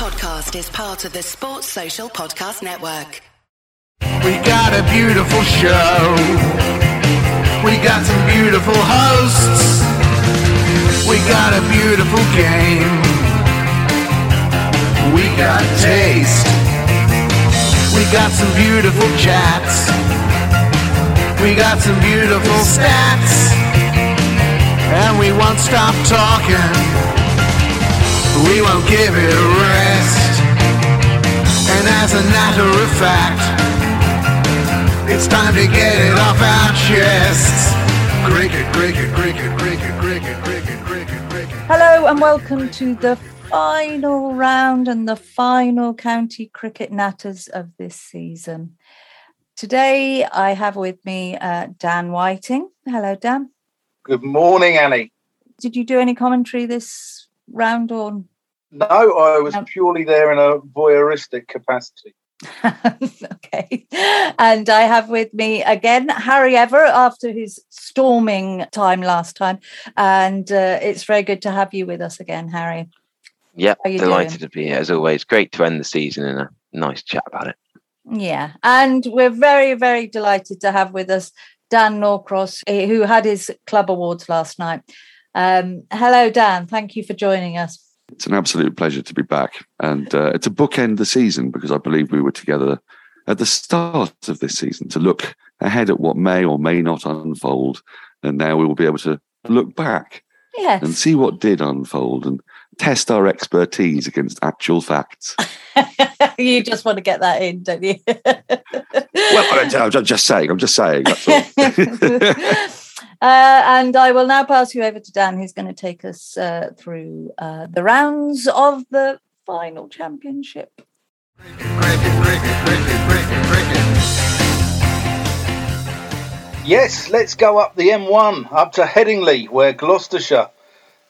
podcast is part of the Sports Social Podcast Network. We got a beautiful show. We got some beautiful hosts. We got a beautiful game. We got taste. We got some beautiful chats. We got some beautiful stats. And we won't stop talking. We won't give it a rest. And as a matter of fact, it's time to get it off our chests. Cricket, cricket, cricket, cricket, cricket, cricket, cricket, cricket. Hello and welcome to the final round and the final county cricket natters of this season. Today I have with me uh, Dan Whiting. Hello, Dan. Good morning, Annie. Did you do any commentary this round or? No, I was No. purely there in a voyeuristic capacity. okay. And I have with me again Harry Everett after his storming time last time. And uh, it's very good to have you with us again, Harry. Yeah, How you delighted to be here as always. Great to end the season in a nice chat about it. Yeah, and we're very, very delighted to have with us Dan Norcross, eh, who had his club awards last night. Um, hello, Dan. Thank you for joining us. It's an absolute pleasure to be back. And uh, it's a bookend the season because I believe we were together at the start of this season to look ahead at what may or may not unfold. And now we will be able to look back and see what did unfold and test our expertise against actual facts. you just want to get that in, don't you? Well, I'm just saying, I'm just saying. Uh, and I will now pass you over to Dan, who's going to take us uh, through uh, the rounds of the final championship. Yes, let's go up the M1 up to Headingley, where Gloucestershire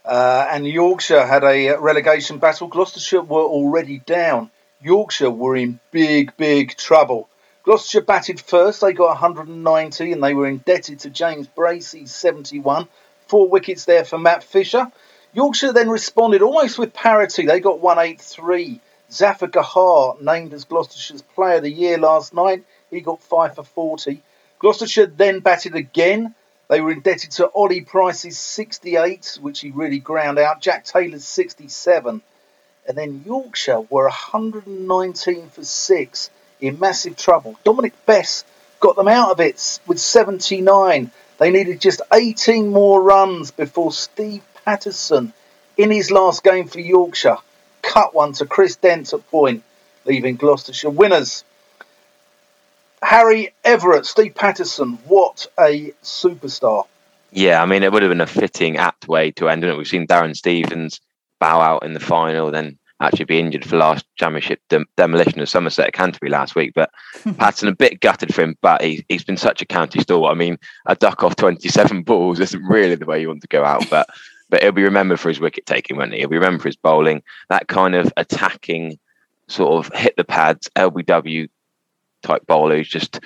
uh, and Yorkshire had a relegation battle. Gloucestershire were already down. Yorkshire were in big, big trouble. Gloucestershire batted first. They got 190 and they were indebted to James Bracey, 71. Four wickets there for Matt Fisher. Yorkshire then responded almost with parity. They got 183. Zafar Gohar named as Gloucestershire's Player of the Year last night. He got 5 for 40. Gloucestershire then batted again. They were indebted to Ollie Price's 68, which he really ground out. Jack Taylor's 67. And then Yorkshire were 119 for 6 in massive trouble. Dominic Bess got them out of it with 79. They needed just 18 more runs before Steve Patterson, in his last game for Yorkshire, cut one to Chris Dent at point, leaving Gloucestershire winners. Harry Everett, Steve Patterson, what a superstar. Yeah, I mean, it would have been a fitting, apt way to end it. We've seen Darren Stevens bow out in the final, then actually be injured for last championship dem- demolition of Somerset at Canterbury last week. But Patterson a bit gutted for him, but he, he's been such a county stalwart. I mean, a duck off 27 balls isn't really the way you want to go out, but but he'll be remembered for his wicket taking, won't he? He'll be remembered for his bowling, that kind of attacking, sort of hit the pads, LBW type bowler who's just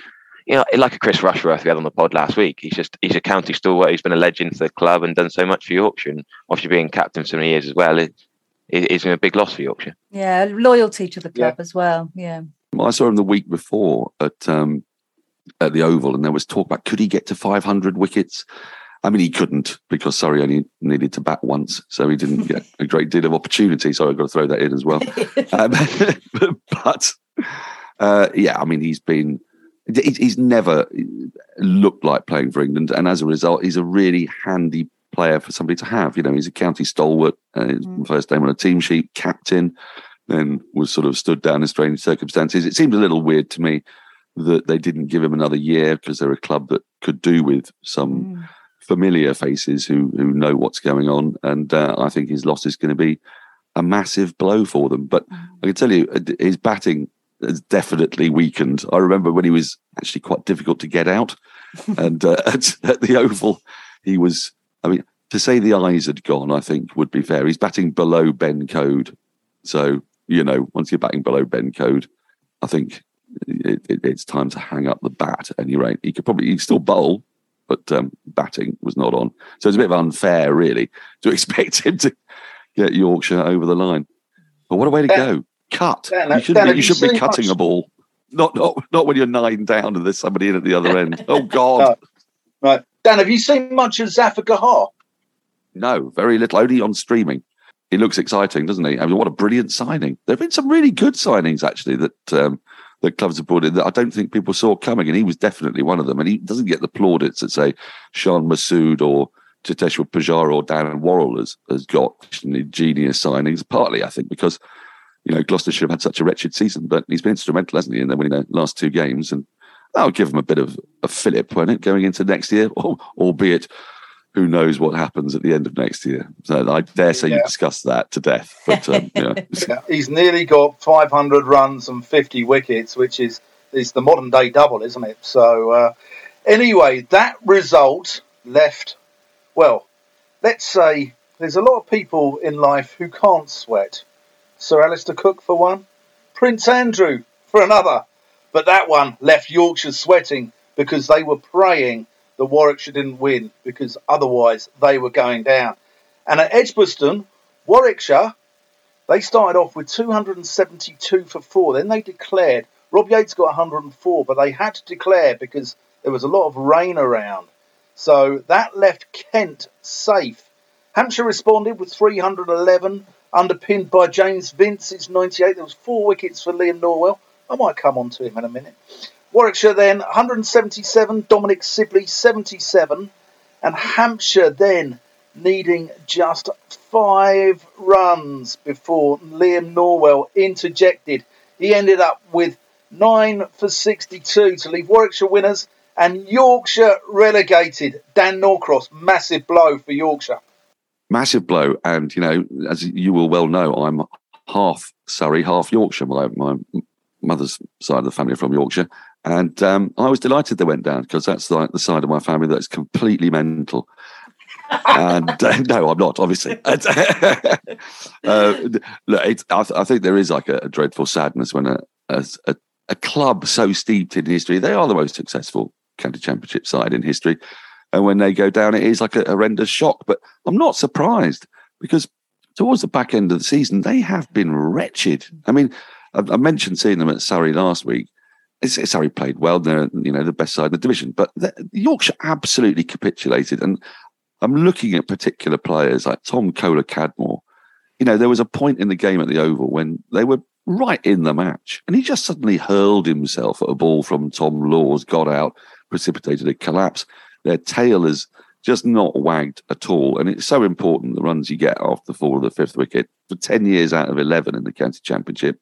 you know, like a Chris Rushworth we had on the pod last week. He's just he's a county stalwart. He's been a legend for the club and done so much for Yorkshire. And obviously being captain for so many years as well is is a big loss for Yorkshire. Yeah, loyalty to the club as well. Yeah. I saw him the week before at um, at the Oval, and there was talk about could he get to 500 wickets. I mean, he couldn't because Surrey only needed to bat once, so he didn't get a great deal of opportunity. So I've got to throw that in as well. um, but uh, yeah, I mean, he's been he's never looked like playing for England, and as a result, he's a really handy player for somebody to have. You know, he's a county stalwart, uh, his Mm. first name on a team sheet, captain, then was sort of stood down in strange circumstances. It seemed a little weird to me that they didn't give him another year because they're a club that could do with some Mm. familiar faces who who know what's going on, and uh, I think his loss is going to be a massive blow for them. But I can tell you, uh, his batting has definitely weakened. I remember when he was actually quite difficult to get out, and uh, at, at the Oval, he was. I mean, to say the eyes had gone, I think would be fair. He's batting below Ben Coad, so you know, once you're batting below Ben Coad, I think it, it, it's time to hang up the bat. At any rate, he could probably he still bowl, but um, batting was not on. So it's a bit of unfair, really, to expect him to get Yorkshire over the line. But what a way to Yeah. go! cut. Dan, you shouldn't, Dan, be, you shouldn't be cutting much- a ball. Not, not not when you're nine down and there's somebody in at the other end. Oh God, Right. Dan, have you seen much of Zafar Gohar? no, very little. Only on streaming. He looks exciting, doesn't he? I mean, what a brilliant signing! There have been some really good signings actually that um, that clubs have brought in that I don't think people saw coming, and he was definitely one of them. And he doesn't get the plaudits that say Shan Masood or Cheteshwar Pujara or Dan Worrall has, has got genius signings. Partly, I think, because you know Gloucestershire have had such a wretched season, but he's been instrumental, hasn't he, in winning their last two games, and that'll give him a bit of a fillip, won't it, going into next year, Al- albeit. Who knows what happens at the end of next year? So I dare say you Yeah. discuss that to death. But um, yeah. Yeah, he's nearly got 500 runs and 50 wickets, which is is the modern day double, isn't it? So uh, anyway, that result left. Well, let's say there's a lot of people in life who can't sweat. Sir Alastair Cook for one, Prince Andrew for another, but that one left Yorkshire sweating because they were praying that Warwickshire didn't win because otherwise they were going down. And at Edgbaston, Warwickshire they started off with 272 for four. Then they declared. Rob Yates got 104, but they had to declare because there was a lot of rain around. So that left Kent safe. Hampshire responded with 311, underpinned by James Vince's 98. There was four wickets for Liam Norwell. I might come on to him in a minute. Warwickshire then 177, Dominic Sibley 77, and Hampshire then needing just five runs before Liam Norwell interjected. He ended up with nine for 62 to leave Warwickshire winners and Yorkshire relegated. Dan Norcross, massive blow for Yorkshire. massive blow. And you know, as you will well know, I'm half Surrey, half Yorkshire. My my mother's side of the family from Yorkshire, and um, I was delighted they went down because that's like the side of my family that's completely mental. and uh, no, I'm not obviously. uh, look, it's, I, th- I think there is like a, a dreadful sadness when a, a a a club so steeped in history, they are the most successful county championship side in history. And when they go down, it is like a horrendous shock. But I'm not surprised because towards the back end of the season, they have been wretched. I mean, I, mentioned seeing them at Surrey last week. It's, Surrey played well. They're you know the best side in the division, but Yorkshire absolutely capitulated. And I'm looking at particular players like Tom Kohler Cadmore. You know, there was a point in the game at the Oval when they were right in the match, and he just suddenly hurled himself at a ball from Tom Lawes, got out, precipitated a collapse. Their tail is just not wagged at all, and it's so important the runs you get after the fall of the fifth wicket. For ten years out of eleven in the county championship,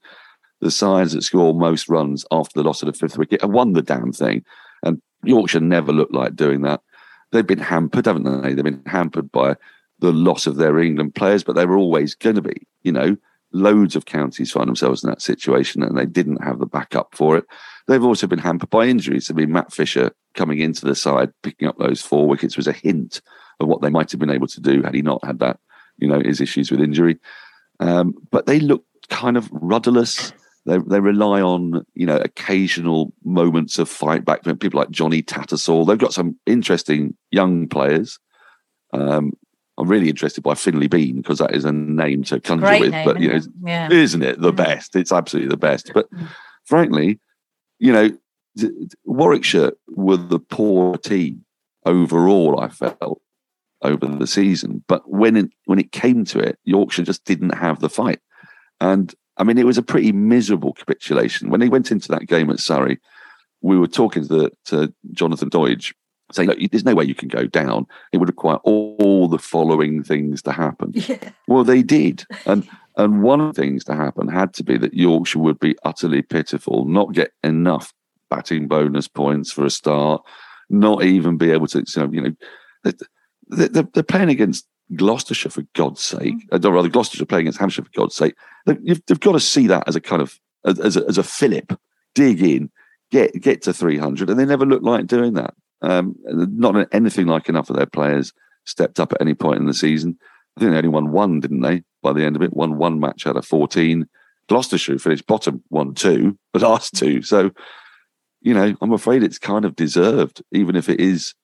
the sides that score most runs after the loss of the fifth wicket have won the damn thing, and Yorkshire never looked like doing that. They've been hampered, haven't they? They've been hampered by the loss of their England players, but they were always going to be, you know loads of counties find themselves in that situation and they didn't have the backup for it. They've also been hampered by injuries. I mean, Matt Fisher coming into the side, picking up those four wickets was a hint of what they might have been able to do had he not had that, you know, his issues with injury. Um, but they looked kind of rudderless. They, they rely on, you know, occasional moments of fight back from people like Johnny Tattersall. They've got some interesting young players. Um, I'm really interested by Finlay Bean because that is a name to conjure Great with. name, but you know, isn't it? yeah. isn't it the Mm. best? It's absolutely the best. But Mm. frankly, you know, Warwickshire were the poor team overall. I felt over the season, but when it, when it came to it, Yorkshire just didn't have the fight. And I mean, it was a pretty miserable capitulation when they went into that game at Surrey. We were talking to, the, to Jonathan Doidge, saying, "Look, there's no way you can go down. It would require all, all the following things to happen." Yeah. Well, they did, and and one of the things to happen had to be that Yorkshire would be utterly pitiful, not get enough batting bonus points for a start, not even be able to, you know, you know, they- they're, they're playing against Gloucestershire for God's sake, Mm. or rather, Gloucestershire playing against Hampshire for God's sake. They- You've, they've got to see that as a kind of as, a, as a fillip, dig in, get get to three hundred, and they never looked like doing that. Um, not anything like enough of their players stepped up at any point in the season. I think they only won one, didn't they? By the end of it, won one match out of fourteen. Gloucestershire finished bottom, one, two, the last two. So, you know, I'm afraid it's kind of deserved, even if it is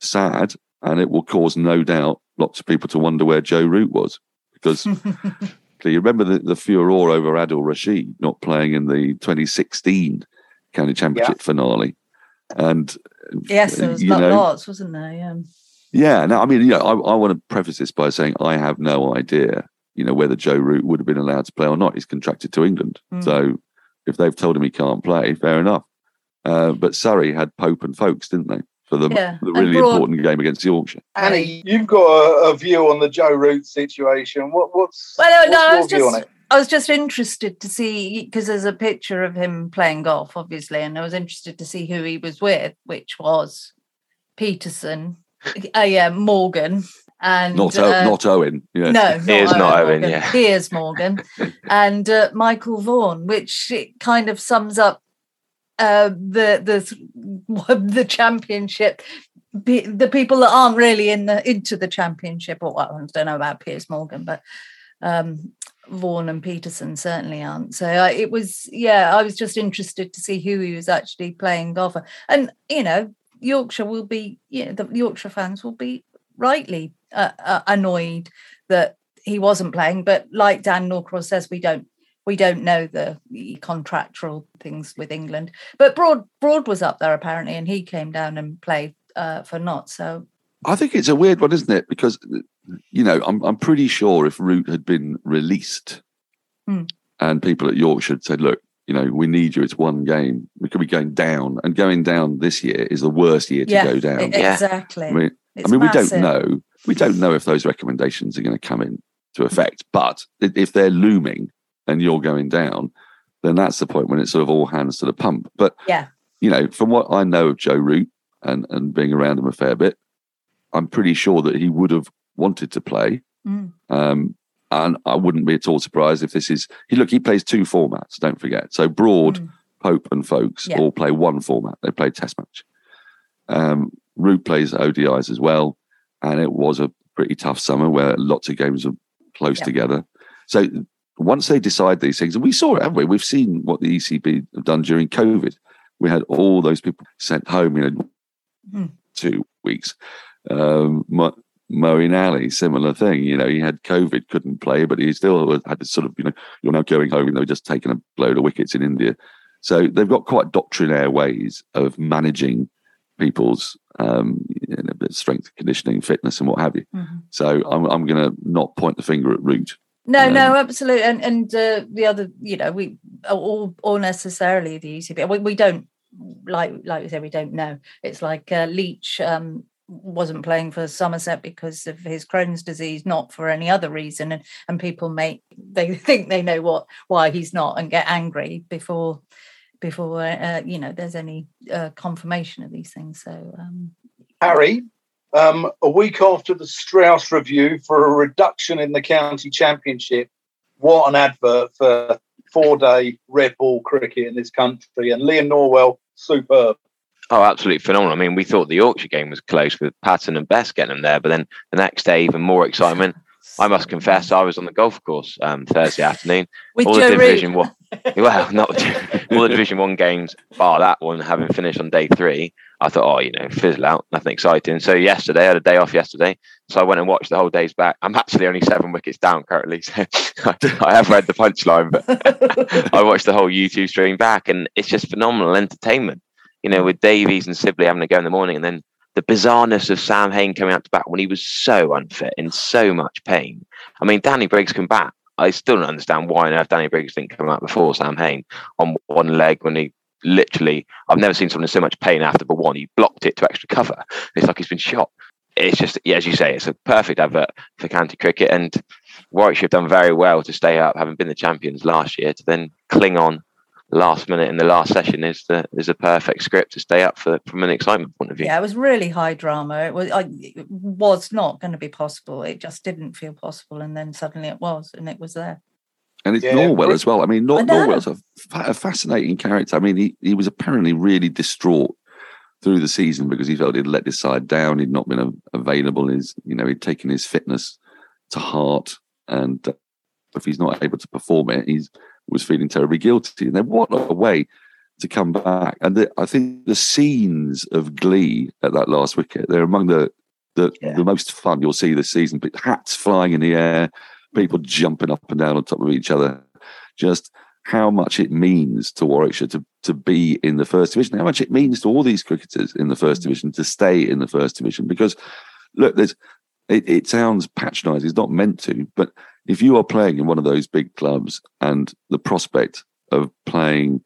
sad, and it will cause no doubt lots of people to wonder where Joe Root was because do You remember the, the furore over Adil Rashid not playing in the 2016 county championship finale, and Yes, there was you know, lots, wasn't there? Yeah. yeah. No, I mean, yeah, I, I want to preface this by saying I have no idea, you know, whether Joe Root would have been allowed to play or not. He's contracted to England, Mm. so if they've told him he can't play, fair enough. Uh, but Surrey had Pope and Foakes, didn't they, for the, Yeah, the really Broad- important game against Yorkshire? Annie, you've got a, a view on the Joe Root situation. What, what's, Well, no, what's no, I your was view on just it? I was just interested to see because there's a picture of him playing golf, obviously, and I was interested to see who he was with, which was Pietersen, uh, yeah, Morgan, and Not uh, not Owen. Yeah. no, He is not Owen, Morgan. yeah. Piers Morgan, and uh, Michael Vaughan, which it kind of sums up uh, the the the championship. The people that aren't really in the into the championship, or well, I don't know about Piers Morgan, but um, Vaughan and Pietersen certainly aren't. So uh, it was, yeah, I was just interested to see who he was actually playing golf, and you know, Yorkshire will be, yeah, the Yorkshire fans will be rightly uh, uh, annoyed that he wasn't playing. But like Dan Norcross says, we don't we don't know the contractual things with England. But Broad Broad was up there apparently, and he came down and played uh, for not. So I think it's a weird one, isn't it? Because you know, I'm I'm pretty sure if Root had been released, Hmm. and people at Yorkshire had said, "Look, you know, we need you. It's one game. We could be going down, and going down this year is the worst year to yeah, go down." Yeah. exactly. I mean, It's I mean, we don't know. We don't know if those recommendations are going to come into effect. But if they're looming and you're going down, then that's the point when it's sort of all hands to the pump. But Yeah. you know, from what I know of Joe Root and and being around him a fair bit, I'm pretty sure that he would have wanted to play. Mm. Um, and I wouldn't be at all surprised if this is he look. He plays two formats. Don't forget. So Broad, Mm. Pope, and Foakes Yeah. all play one format. They play Test match. Um, Root plays ODIs as well, and it was a pretty tough summer where lots of games were close Yeah. together. So once they decide these things, and we saw it, haven't we? We've seen what the ECB have done during COVID. We had all those people sent home, you know, Mm. two weeks. Um, Mo- Moeen Ali, similar thing. You know, he had COVID, couldn't play, but he still had this sort of, you know, you're now going home, and they were just taking a load of wickets in India. So they've got quite doctrinaire ways of managing people's um, you know, strength, conditioning, fitness, and what have you. Mhm. So I'm, I'm going to not point the finger at Root. No, Um, no, absolutely. And and uh, the other, you know, we all or necessarily the ECB. We, we don't like like we said, we don't know. It's like uh, Leach um, wasn't playing for Somerset because of his Crohn's disease, not for any other reason. And and people make they think they know what why he's not and get angry before before uh, you know there's any uh, confirmation of these things. So um, Harry, um, a week after the Strauss review for a reduction in the county championship, what an advert for four day red ball cricket in this country. And Liam Norwell, superb. Oh, absolutely phenomenal. I mean, we thought the Yorkshire game was close with Patton and Bess getting them there, but then the next day, even more excitement. I must confess, I was on the golf course um, Thursday afternoon. with all the Joe Root. Division One, well, not all the Division One games, bar that one having finished on day three. I thought, oh, you know, fizzle out, nothing exciting. So yesterday, I had a day off yesterday, so I went and watched the whole day's back. I'm actually only seven wickets down currently, so I have read the punchline, but I watched the whole YouTube stream back, and it's just phenomenal entertainment. You know, with Davies and Sibley having to go in the morning, and then the bizarreness of Sam Hain coming out to bat when he was so unfit, in so much pain. I mean, Danny Briggs can bat. I still don't understand why on earth Danny Briggs didn't come out before Sam Hain on one leg when he literally. I've never seen someone in so much pain after the one. He blocked it to extra cover. It's like he's been shot. It's just, yeah, as you say, it's a perfect advert for county cricket. And Warwickshire have done very well to stay up, having been the champions last year, to then cling on last minute in the last session is the is a perfect script to stay up for from an excitement point of view. Yeah, it was really high drama. It was I, it was not going to be possible. It just didn't feel possible, and then suddenly it was, and it was there. And it's Yeah, Norwell as well. I mean, I Nor- know. Norwell's a, fa- a fascinating character. I mean, he, he was apparently really distraught through the season because he felt he'd let his side down. He'd not been a- available. His, you know, he'd taken his fitness to heart, and uh, if he's not able to perform it, he's was feeling terribly guilty. And then what a way to come back! And the, I think the scenes of glee at that last wicket they're among the the, Yeah. the most fun you'll see this season. But hats flying in the air, people jumping up and down on top of each other. Just how much it means to Warwickshire to, to be in the first division, how much it means to all these cricketers in the first mm. division to stay in the first division. Because look, there's it, it sounds patronising, it's not meant to, but if you are playing in one of those big clubs and the prospect of playing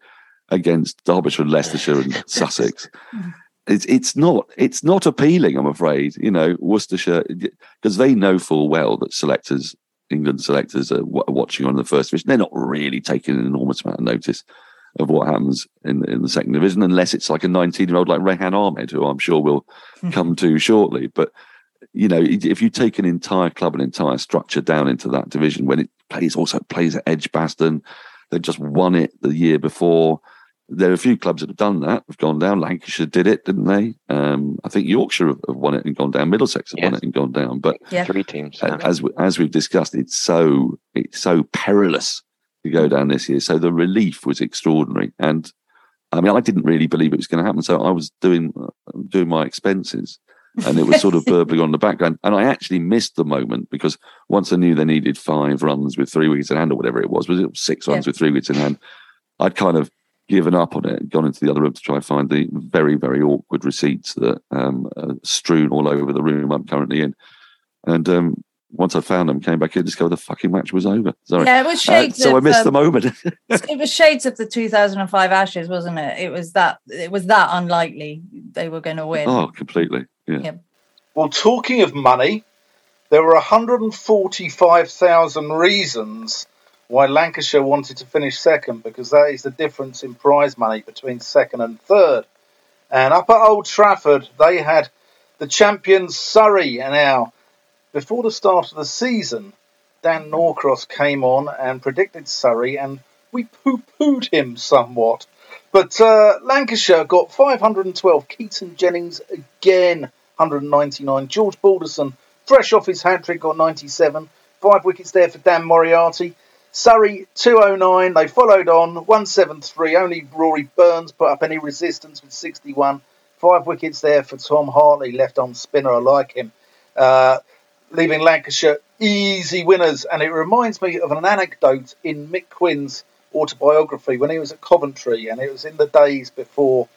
against Derbyshire and Leicestershire and Sussex, mm. it's it's not it's not appealing. I'm afraid. You know, Worcestershire because they know full well that selectors, England selectors, are w- watching on the first division. They're not really taking an enormous amount of notice of what happens in in the second division, unless it's like a 19 year old like Rehan Ahmed, who I'm sure we'll hmm. come to shortly. But you know, if you take an entire club, an entire structure down into that division, when it plays also plays at Edgbaston, they just won it the year before. There are a few clubs that have done that, have gone down. Lancashire did it, didn't they? Um, I think Yorkshire have, have won it and gone down. Middlesex have Yes. won it and gone down. But Yeah. Three teams. a- as we- as we've discussed, it's so it's so perilous to go down this year. So the relief was extraordinary, and I mean, I didn't really believe it was going to happen. So I was doing uh, doing my expenses, and it was sort of burbling on the background. And I actually missed the moment because once I knew they needed five runs with three wickets in hand, or whatever it was, was it six runs Yeah. with three wickets in hand? I'd kind of given up on it and gone into the other room to try and find the very very awkward receipts that um, are strewn all over the room I'm currently in. And um, once I found them, came back in, discovered the fucking match was over. Sorry. Yeah, it was Uh, shades. so I of, missed the um, moment. it was shades of the 2005 Ashes, wasn't it? It was that. It was that unlikely they were going to win. oh, completely. Yeah. Yeah. Well, talking of money, there were 145,000 reasons why Lancashire wanted to finish second because that is the difference in prize money between second and third. And up at Old Trafford, they had the champions Surrey. And now, before the start of the season, Dan Norcross came on and predicted Surrey, and we poo pooed him somewhat. But uh, Lancashire got 512. Keaton Jennings again, 199. George Balderson, fresh off his hat trick, got 97. Five wickets there for Dan Moriarty. Surrey 209. They followed on 173. Only Rory Burns put up any resistance with 61. Five wickets there for Tom Hartley, left on spinner. I like him. Uh, leaving Lancashire easy winners. And it reminds me of an anecdote in Mick Quinn's autobiography when he was at Coventry, and it was in the days before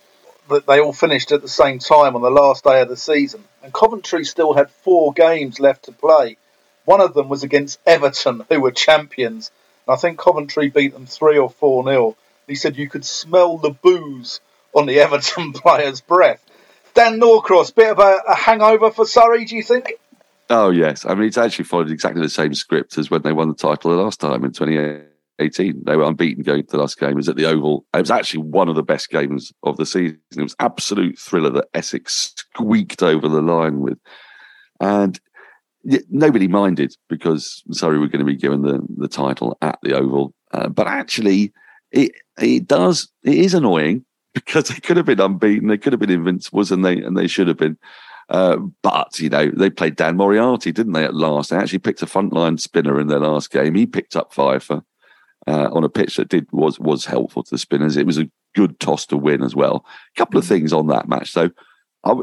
that they all finished at the same time on the last day of the season. And Coventry still had four games left to play. One of them was against Everton, who were champions. I think Coventry beat them three or four nil. He said you could smell the booze on the Everton players' breath. Dan Norcross, bit of a, a hangover for Surrey, do you think? Oh yes, I mean it's actually followed exactly the same script as when they won the title the last time in 2018. They were unbeaten going to the last game. It was at the Oval. It was actually one of the best games of the season. It was absolute thriller that Essex squeaked over the line with, and nobody minded because Surrey were going to be given the the title at the Oval. Uh, but actually, it it does it is annoying because they could have been unbeaten. They could have been invincibles, and they and they should have been. Uh, but you know they played Dan Moriarty, didn't they? At last, they actually picked a frontline spinner in their last game. He picked up fifer uh, on a pitch that did was was helpful to the spinners. It was a good toss to win as well. A couple of things on that match, though. I,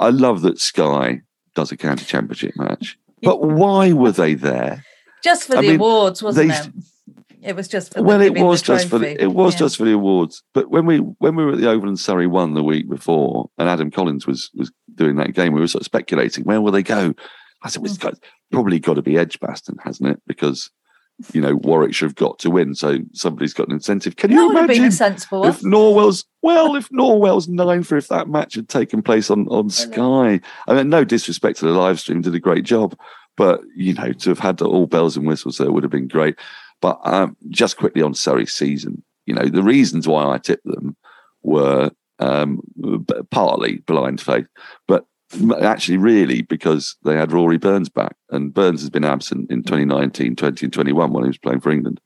I love that Sky does a county championship match, but why were they there? Just for I the mean, awards, wasn't they- it? It was just for well, the, it was just for the, it was Yeah. just for the awards. But when we when we were at the Oval and Surrey won the week before, and Adam Collins was was doing that game, we were sort of speculating where will they go. I said, well, it's mm. got, probably got to be Edgbaston, hasn't it? Because you know Warwickshire have got to win, so somebody's got an incentive. Can that you would have been imagine sensible if Norwell's well, if Norwell's nine for if that match had taken place on on Sky. I mean, no disrespect to the live stream, did a great job, but you know to have had all bells and whistles there would have been great. But um, just quickly on Surrey's season, you know the reasons why I tipped them were um, partly blind faith, but actually really because they had Rory Burns back, and Burns has been absent in 2019, 20, and 21 when he was playing for England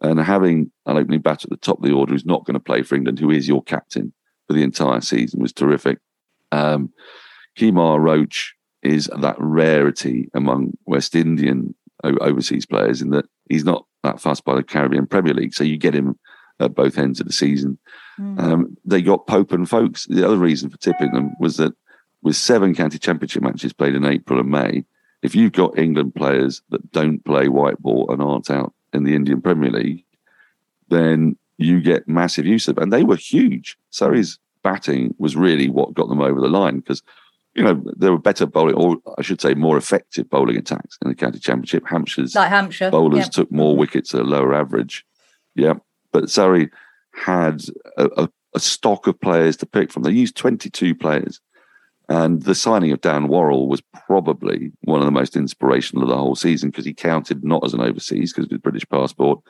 and having an opening batter at the top of the order who's not going to play for England, who is your captain for the entire season, was terrific. Um, Kemar Roach is that rarity among West Indian overseas players in that he's not that fast by the Caribbean Premier League, so you get him at both ends of the season. Mm. Um, they got Pope and Foakes. The other reason for tipping them was that with seven county championship matches played in April and May, if you've got England players that don't play white ball and aren't out in the Indian Premier League, then you get massive use of. them. And they were huge. Surrey's batting was really what got them over the line because you know, there were better bowling, or I should say, more effective bowling attacks in the county championship. Hampshire's like Hampshire bowlers took more wickets at a lower average. Yeah, but Surrey had a, a, a, stock of players to pick from. They used 22 players, and the signing of Dan Worrall was probably one of the most inspirational of the whole season because he counted not as an overseas because of his British passport,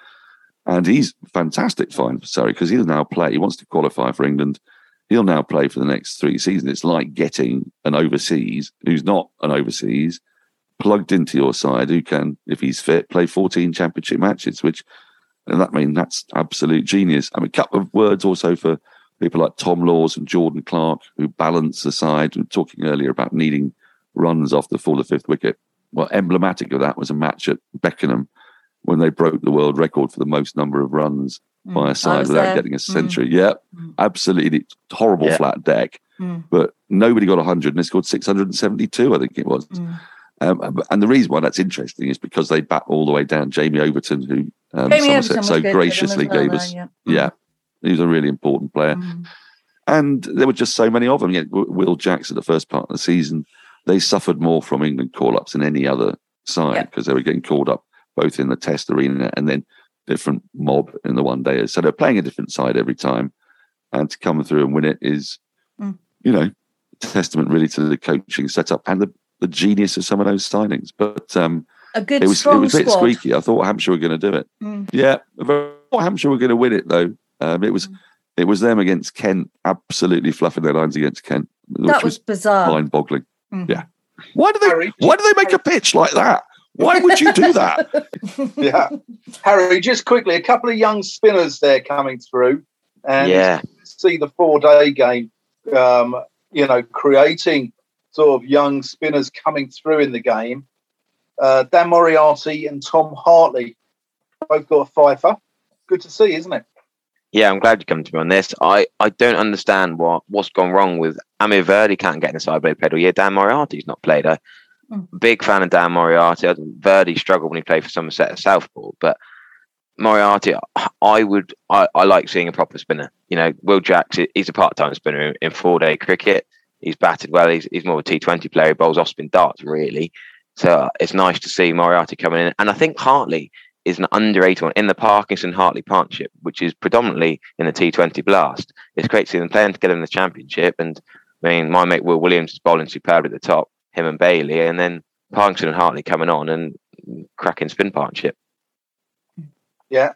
and he's fantastic fine for Surrey because he'll now play. He wants to qualify for England he'll now play for the next three seasons. It's like getting an overseas who's not an overseas plugged into your side who can, if he's fit, play 14 championship matches, which, and that I mean, that's absolute genius. I mean, a couple of words also for people like Tom Lawes and Jordan Clark who balance the side. We were talking earlier about needing runs off the fourth or fifth wicket. Well, emblematic of that was a match at Beckenham when they broke the world record for the most number of runs mm. by a side without there. getting a mm. century. Mm. Yeah, mm. absolutely horrible yeah. flat deck. Mm. But nobody got 100 and they scored 672, I think it was. Mm. Um, and the reason why that's interesting is because they bat all the way down. Jamie Overton, who um, Jamie Somerset so graciously gave us, yeah. yeah, he was a really important player. And there were just so many of them. Yeah, Will Jackson, the first part of the season, they suffered more from England call ups than any other side because they were getting called up both in the test arena and then different mob in the one day. So they're playing a different side every time. And to come through and win it is, mm. you know, testament really to the coaching setup and the, the genius of some of those signings. But um, a good it was, strong it was a bit squad. squeaky. I thought Hampshire were going to do it. Mm. Yeah, I thought Hampshire were going to win it though. Um, it was mm. it was them against Kent, absolutely fluffing their lines against Kent. That was, was bizarre, mind-boggling. Mm-hmm. Yeah. Why do they? Harry, why do they make a pitch like that? Why would you do that? yeah. Harry, just quickly, a couple of young spinners there coming through. And yeah. see the four day game, um, you know, creating sort of young spinners coming through in the game. Uh, Dan Moriarty and Tom Hartley both got a fifer. Good to see, isn't it? Yeah, I'm glad you come to me on this. I, I don't understand what, what's gone wrong with Amar Virdi can't get in the side blade pedal. Yeah, Dan Moriarty's not played. I, Big fan of Dan Moriarty. Verdi struggled when he played for Somerset at Southport, but Moriarty, I would, I, I like seeing a proper spinner. You know, Will Jacks, he's a part-time spinner in four-day cricket. He's batted well. He's, he's more of a T20 player. He bowls off-spin darts, really. So uh, it's nice to see Moriarty coming in. And I think Hartley is an underrated one in the Parkinson Hartley partnership, which is predominantly in the T20 blast. It's great to see them playing together in the championship. And I mean, my mate Will Williams is bowling superb at the top him and Bailey, and then Parkinson and Hartley coming on and cracking spin partnership. Yeah,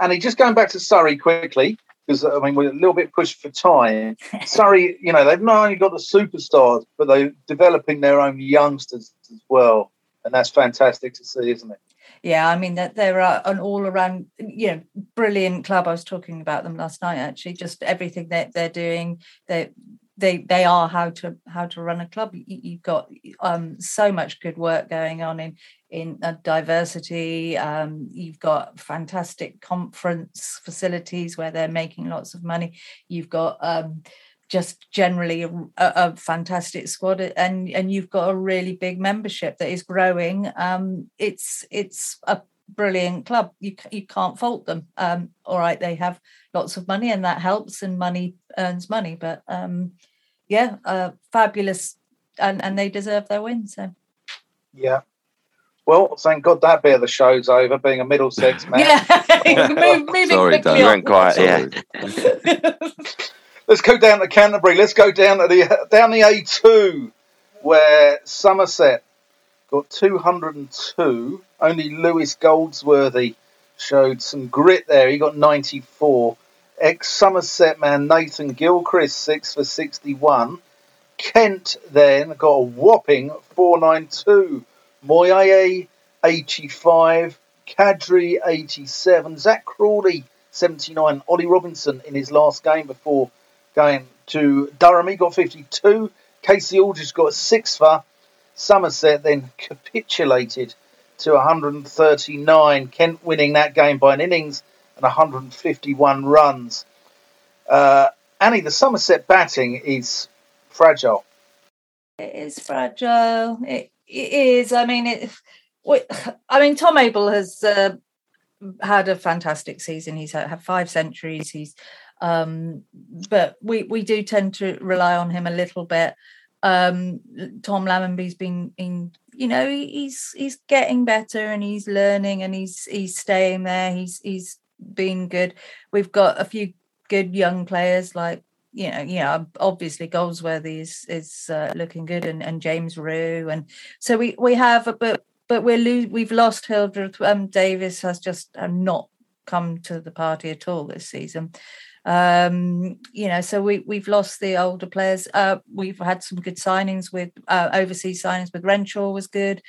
and he just going back to Surrey quickly because I mean we're a little bit pushed for time. Surrey, you know, they've not only got the superstars, but they're developing their own youngsters as well, and that's fantastic to see, isn't it? Yeah, I mean that they're an all-around, you know, brilliant club. I was talking about them last night. Actually, just everything that they're doing, they they they are how to how to run a club. You, have got um, so much good work going on in in uh, diversity. Um, you've got fantastic conference facilities where they're making lots of money. You've got um, just generally a, a, fantastic squad, and and you've got a really big membership that is growing. Um, it's it's a brilliant club. You you can't fault them. Um, all right, they have lots of money, and that helps, and money earns money. But um, yeah, uh, fabulous, and and they deserve their win. So yeah. Well, thank God that bit of the show's over. Being a Middlesex man. yeah, Move, moving Sorry, quickly. You went quiet. Yeah. Let's go down to Canterbury. Let's go down to the down the A2, where Somerset got 202. Only Lewis Goldsworthy showed some grit there. He got 94 ex Somerset man Nathan Gilchrist, 6 for 61. Kent then got a whopping 492. Moyet, 85. Qadri, 87. Zak Crawley, 79. Ollie Robinson in his last game before going to Durham, he got 52. Kasey Aldridge got a six for. Somerset then capitulated to 139. Kent winning that game by an innings and 151 runs. Uh, Annie, the Somerset batting is fragile. It is fragile. It it is. I mean, it. I mean, Tom Abell has uh, had a fantastic season. He's had, had five centuries. He's, um, but we we do tend to rely on him a little bit. Um, Tom Lammonby's been in. You know, he's he's getting better and he's learning and he's he's staying there. He's he's been good. We've got a few good young players like you know, know, obviously Goldsworthy is is uh, looking good, and, and James Rew, and so we we have, but but we're lo- we've lost Hildreth. Um, Davis has just uh, not come to the party at all this season. Um, you know, so we we've lost the older players. Uh, we've had some good signings with uh, overseas signings with Renshaw was good,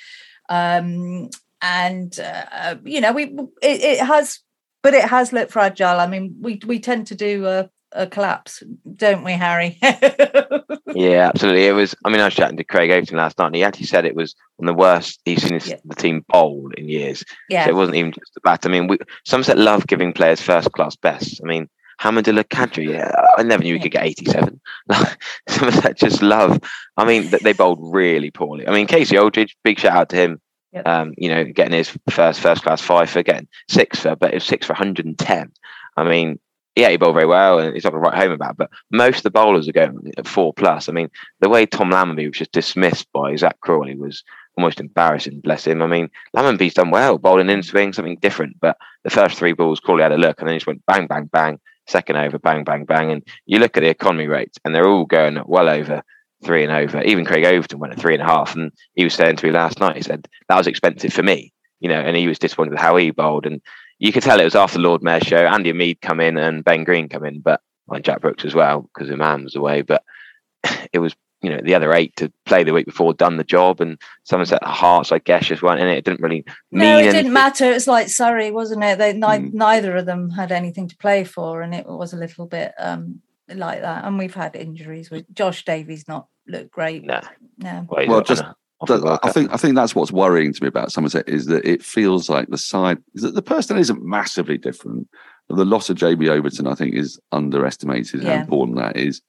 um, and uh, uh you know we it, it has but it has looked fragile. I mean, we we tend to do a, a collapse, don't we, Harry? yeah, absolutely. It was. I mean, I was chatting to Craig Overton last night, and he actually said it was one of the worst he's seen his, yeah. the team bowl in years. Yeah, so it wasn't even just the bat. I mean, we, Somerset love giving players first class best. I mean, Hamidullah Qadri, yeah, I never knew he could get 87. Some of that just love. I mean, they bowled really poorly. I mean, Kasey Aldridge, big shout out to him. Yep. Um, you know, getting his first first class five for getting six for, but it was six for 110. I mean, yeah, he bowled very well, and he's not going to write home about. It, but most of the bowlers are going at four plus. I mean, the way Tom Lammonby was just dismissed by Zak Crawley was almost embarrassing. Bless him. I mean, Lammonby's done well, bowling in swing, something different. But the first three balls, Crawley had a look, and then he just went bang, bang, bang. Second over, bang, bang, bang, and you look at the economy rates, and they're all going well over three and over. Even Craig Overton went at three and a half, and he was saying to me last night, he said that was expensive for me, you know, and he was disappointed with how he bowled, and you could tell it was after Lord Mayor's show. Andy Mead come in and Ben Green come in, but and Jack Brooks as well because Imam was away. But it was you know the other eight to play the week before done the job, and Somerset Hearts I guess just weren't in it. It didn't really mean. No, it anything. didn't matter. It was like Surrey, wasn't it? They mm. neither of them had anything to play for, and it was a little bit um, like that. And we've had injuries with Josh Davies not look great. No, no. Well, just I think I think that's what's worrying to me about Somerset is that it feels like the side that the personnel isn't massively different. The loss of JB Overton, I think, is underestimated yeah. how important that is.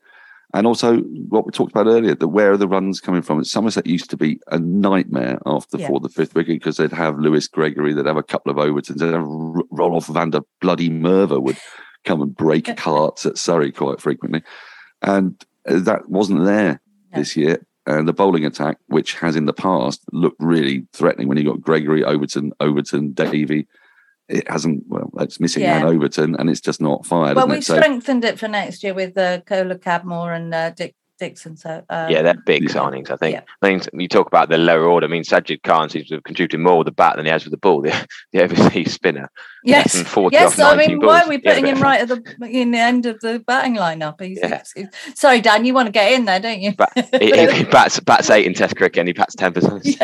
And also what we talked about earlier, that where are the runs coming from? Somerset used to be a nightmare after yeah. for the fifth wicket because they'd have Lewis Gregory, they'd have a couple of Overtons, they'd have Rolf van der Bloody Merwe would come and break carts at Surrey quite frequently. And uh, that wasn't there this year. And the bowling attack, which has in the past looked really threatening when you got Gregory, Overton, Overton, Davey, it hasn't. Well, it's missing yeah. Overton, and it's just not fired. Well, we've strengthened it for next year with uh, Kohler Cadmore and uh, Dick Dickson. So um, yeah, they're big signings. I think. Yeah. I mean, you talk about the lower order. I mean, Sajid Khan seems to have contributed more with the bat than he has with the ball. The, the overseas spinner. Yes. yes. I mean, balls. why are we putting yeah, him right at the in the end of the batting lineup? He's, yeah. He's, he's, sorry, Dan, you want to get in there, don't you? he, he, bats bats eight in Test cricket, and he bats ten percent.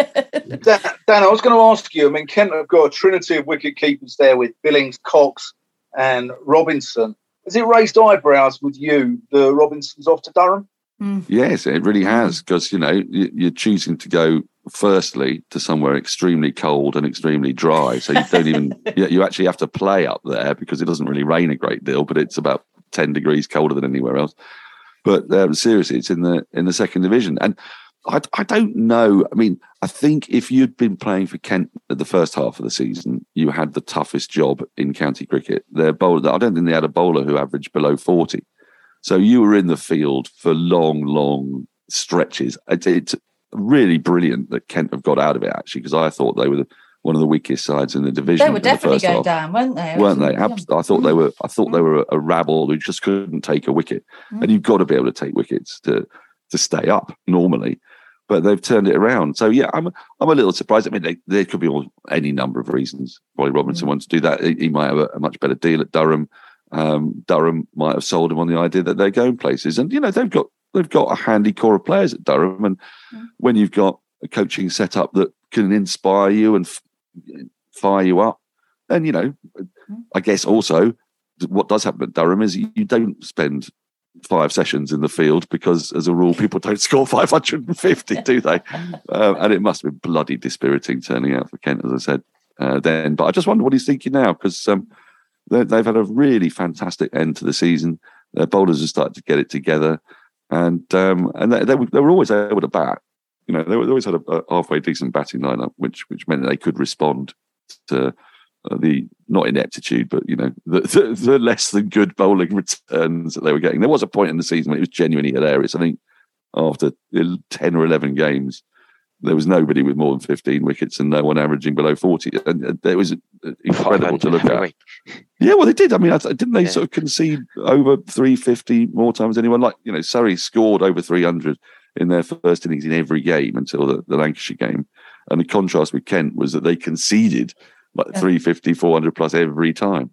Dan, Dan, I was going to ask you. I mean, Kent have got a trinity of wicket keepers there with Billings, Cox, and Robinson. Has it raised eyebrows with you? The Robinsons off to Durham. Mm. Yes, it really has because you know you're choosing to go firstly to somewhere extremely cold and extremely dry, so you don't even you actually have to play up there because it doesn't really rain a great deal, but it's about ten degrees colder than anywhere else. But um, seriously, it's in the in the second division, and I, I don't know. I mean, I think if you'd been playing for Kent at the first half of the season, you had the toughest job in county cricket. Their bowler, I don't think they had a bowler who averaged below forty. So you were in the field for long, long stretches. It's really brilliant that Kent have got out of it actually, because I thought they were the, one of the weakest sides in the division. They were definitely the going half. down, weren't they? Weren't they? I thought they were. I thought they were a, rabble who just couldn't take a wicket, mm. and you've got to be able to take wickets to to stay up normally. But they've turned it around. So yeah, I'm I'm a little surprised. I mean, they, there could be all, any number of reasons why Robinson mm. wants to do that. He, he might have a, a, much better deal at Durham um, Durham might have sold him on the idea that they're going places. And you know they've got they've got a handy core of players at Durham, and when you've got a coaching setup that can inspire you and f- fire you up, then you know, mm. I guess also what does happen at Durham is you, you don't spend five sessions in the field because, as a rule, people don't score 550, do they? Um, and it must have been bloody dispiriting turning out for Kent, as I said uh, then. But I just wonder what he's thinking now because. Um, they've had a really fantastic end to the season. Their bowlers have started to get it together, and um, and they, they, were, they were always able to bat. you know, they, always had a, a, halfway decent batting lineup, which which meant they could respond to uh, the not ineptitude, but you know, the, the, the less than good bowling returns that they were getting. There was a point in the season when it was genuinely hilarious. I think after ten or eleven games, there was nobody with more than 15 wickets and no one averaging below 40. And it was incredible to look at. Yeah, well, they did. I mean, didn't they yeah. sort of concede over 350 more times than anyone? Like, you know, Surrey scored over 300 in their first innings in every game until the, the Lancashire game. And the contrast with Kent was that they conceded like yeah. 350, 400 plus every time.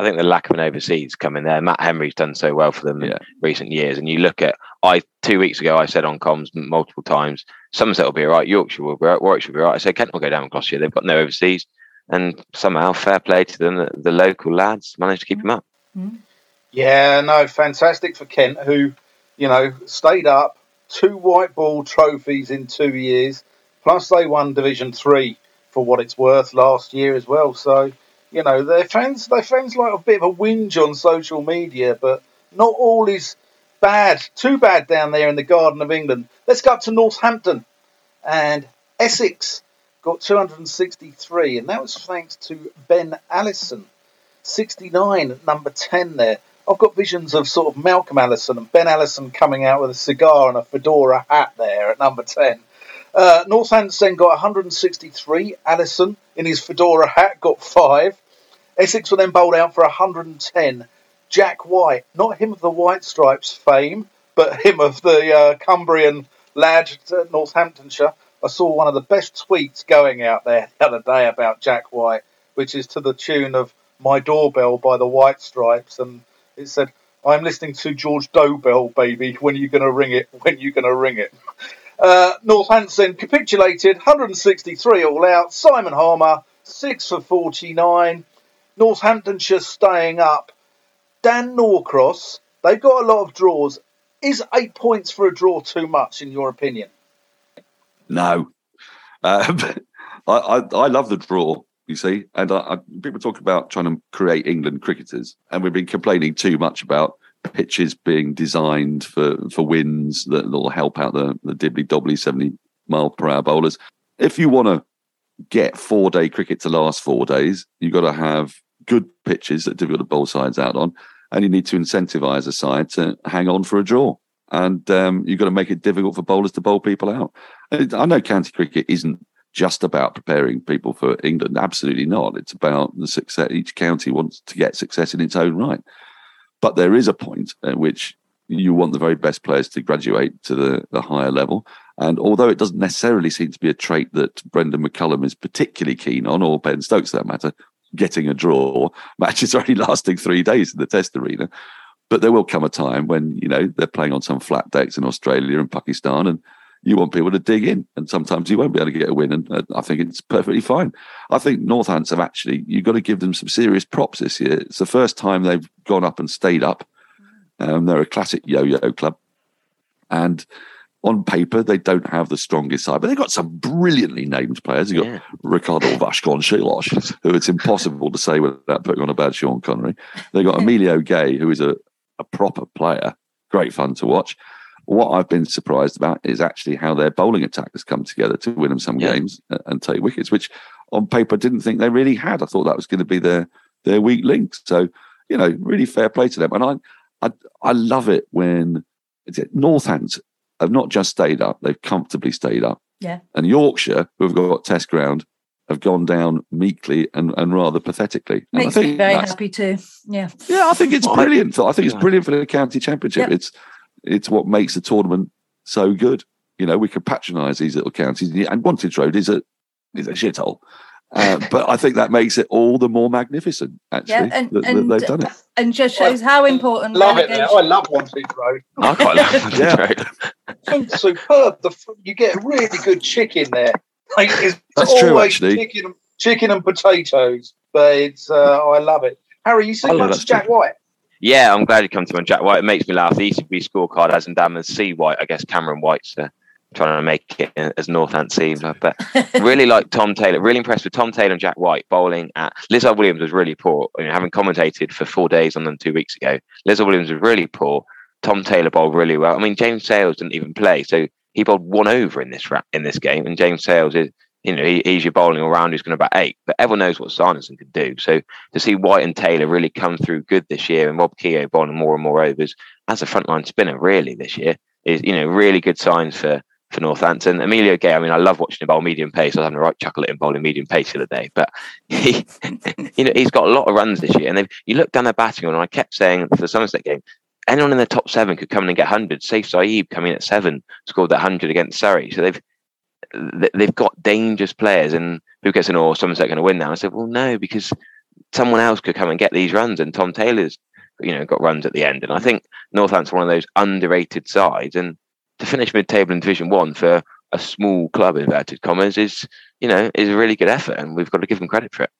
I think the lack of an overseas coming there. Matt Henry's done so well for them yeah. in recent years. And you look at, I two weeks ago, I said on comms multiple times, Somerset will be all right, Yorkshire will be all right, Warwickshire will be all right. I said Kent will go down with Gloucestershire. They've got no overseas. And somehow, fair play to them, the, the local lads managed to keep them up. Mm-hmm. Yeah, no, fantastic for Kent, who, you know, stayed up, two white ball trophies in two years, plus they won Division Three for what it's worth last year as well. So, you know, their fans their fans like a bit of a whinge on social media, but not all is bad, too bad down there in the Garden of England. Let's go up to Northampton and Essex got 263, and that was thanks to Ben Allison, 69 at number 10 there. I've got visions of sort of Malcolm Allison and Ben Allison coming out with a cigar and a fedora hat there at number 10. Uh, Northampton got 163. Allison, in his fedora hat, got five. Essex were then bowled out for 110. Jack White, not him of the White Stripes fame, but him of the uh, Cumbrian lad at Northamptonshire. I saw one of the best tweets going out there the other day about Jack White, which is to the tune of My Doorbell by the White Stripes. And it said, I'm listening to George Dobell, baby. When are you going to ring it? When are you going to ring it? Uh, Northampton capitulated, 163 all out. Simon Harmer, 6 for 49. Northamptonshire staying up. Dan Norcross, they've got a lot of draws. Is eight points for a draw too much, in your opinion? No. Uh, I, I, I, love the draw, you see. And I, I, people talk about trying to create England cricketers, and we've been complaining too much about pitches being designed for, for wins that will help out the, the dibbly dobbly 70 mile per hour bowlers. If you want to get four day cricket to last four days, you've got to have good pitches that difficult to bowl sides out on, and you need to incentivize a side to hang on for a draw. And um, you've got to make it difficult for bowlers to bowl people out. I know county cricket isn't just about preparing people for England. Absolutely not. It's about the success. Each county wants to get success in its own right. But there is a point at which you want the very best players to graduate to the, the higher level. And although it doesn't necessarily seem to be a trait that Brendon McCullum is particularly keen on, or Ben Stokes for that matter, getting a draw, matches are only lasting three days in the test arena. But there will come a time when, you know, they're playing on some flat decks in Australia and Pakistan and you want people to dig in, and sometimes you won't be able to get a win. And uh, I think it's perfectly fine. I think Northants have actually you've got to give them some serious props this year. It's the first time they've gone up and stayed up. Um, they're a classic yo-yo club, and on paper they don't have the strongest side, but they've got some brilliantly named players. You've got yeah. Ricardo Vasconcelos, who it's impossible to say without putting on a bad Sean Connery. They've got Emilio Gay, who is a, a proper player, great fun to watch. What I've been surprised about is actually how their bowling attack has come together to win them some yeah. games uh, and take wickets, which on paper I didn't think they really had. I thought that was going to be their their weak link. So you know, really fair play to them. And I I, I love it when Northants have not just stayed up; they've comfortably stayed up. Yeah. And Yorkshire, who've got test ground, have gone down meekly and, and rather pathetically. And Makes me very happy too. Yeah. Yeah, I think it's brilliant. I think it's brilliant for the county championship. Yep. It's it's what makes the tournament so good. You know, we could patronise these little counties, and Wantage Road is a is a shithole. Uh, but I think that makes it all the more magnificent, actually, yeah, and, that, and, that they've done it. And just shows how important. Love it. Now. I love Wantage Road. I quite love Wantage yeah. Road. superb. The, you get a really good chicken there. Like, it's That's true, actually. Chicken, chicken and potatoes, but it's uh, I love it. Harry, you see much Jack. White? Yeah, I'm glad you come to on Jack White. It makes me laugh. The ECB scorecard has him down as C White. I guess Cameron White's uh, trying to make it as Northant seems. But really like Tom Taylor. Really impressed with Tom Taylor and Jack White bowling at. Lizaad Williams was really poor. I mean, having commentated for four days on them two weeks ago, Lizaad Williams was really poor. Tom Taylor bowled really well. I mean, James Sales didn't even play, so he bowled one over in this in this game, and James Sales is you know, he, he's your bowling all round who's going to bat eight, but everyone knows what Sanderson can do. So to see White and Taylor really come through good this year and Rob Keogh bowling more and more overs as a frontline spinner really this year is, you know, really good signs for, for Northampton. Emilio Gay, I mean, I love watching him bowl medium pace. I was having a right chuckle at him bowling medium pace the other day, but he, you know, he's got a lot of runs this year. And you look down their batting and I kept saying for the Somerset game, anyone in the top seven could come in and get 100. Saif Zaib coming at seven scored that 100 against Surrey. So they've they've got dangerous players, and who gets an or Somerset going to win now? I said, well, no, because someone else could come and get these runs, and Tom Taylor's you know got runs at the end, and I think Northampton's one of those underrated sides, and to finish mid-table in Division One for a small club, inverted commas, is you know is a really good effort, and we've got to give them credit for it.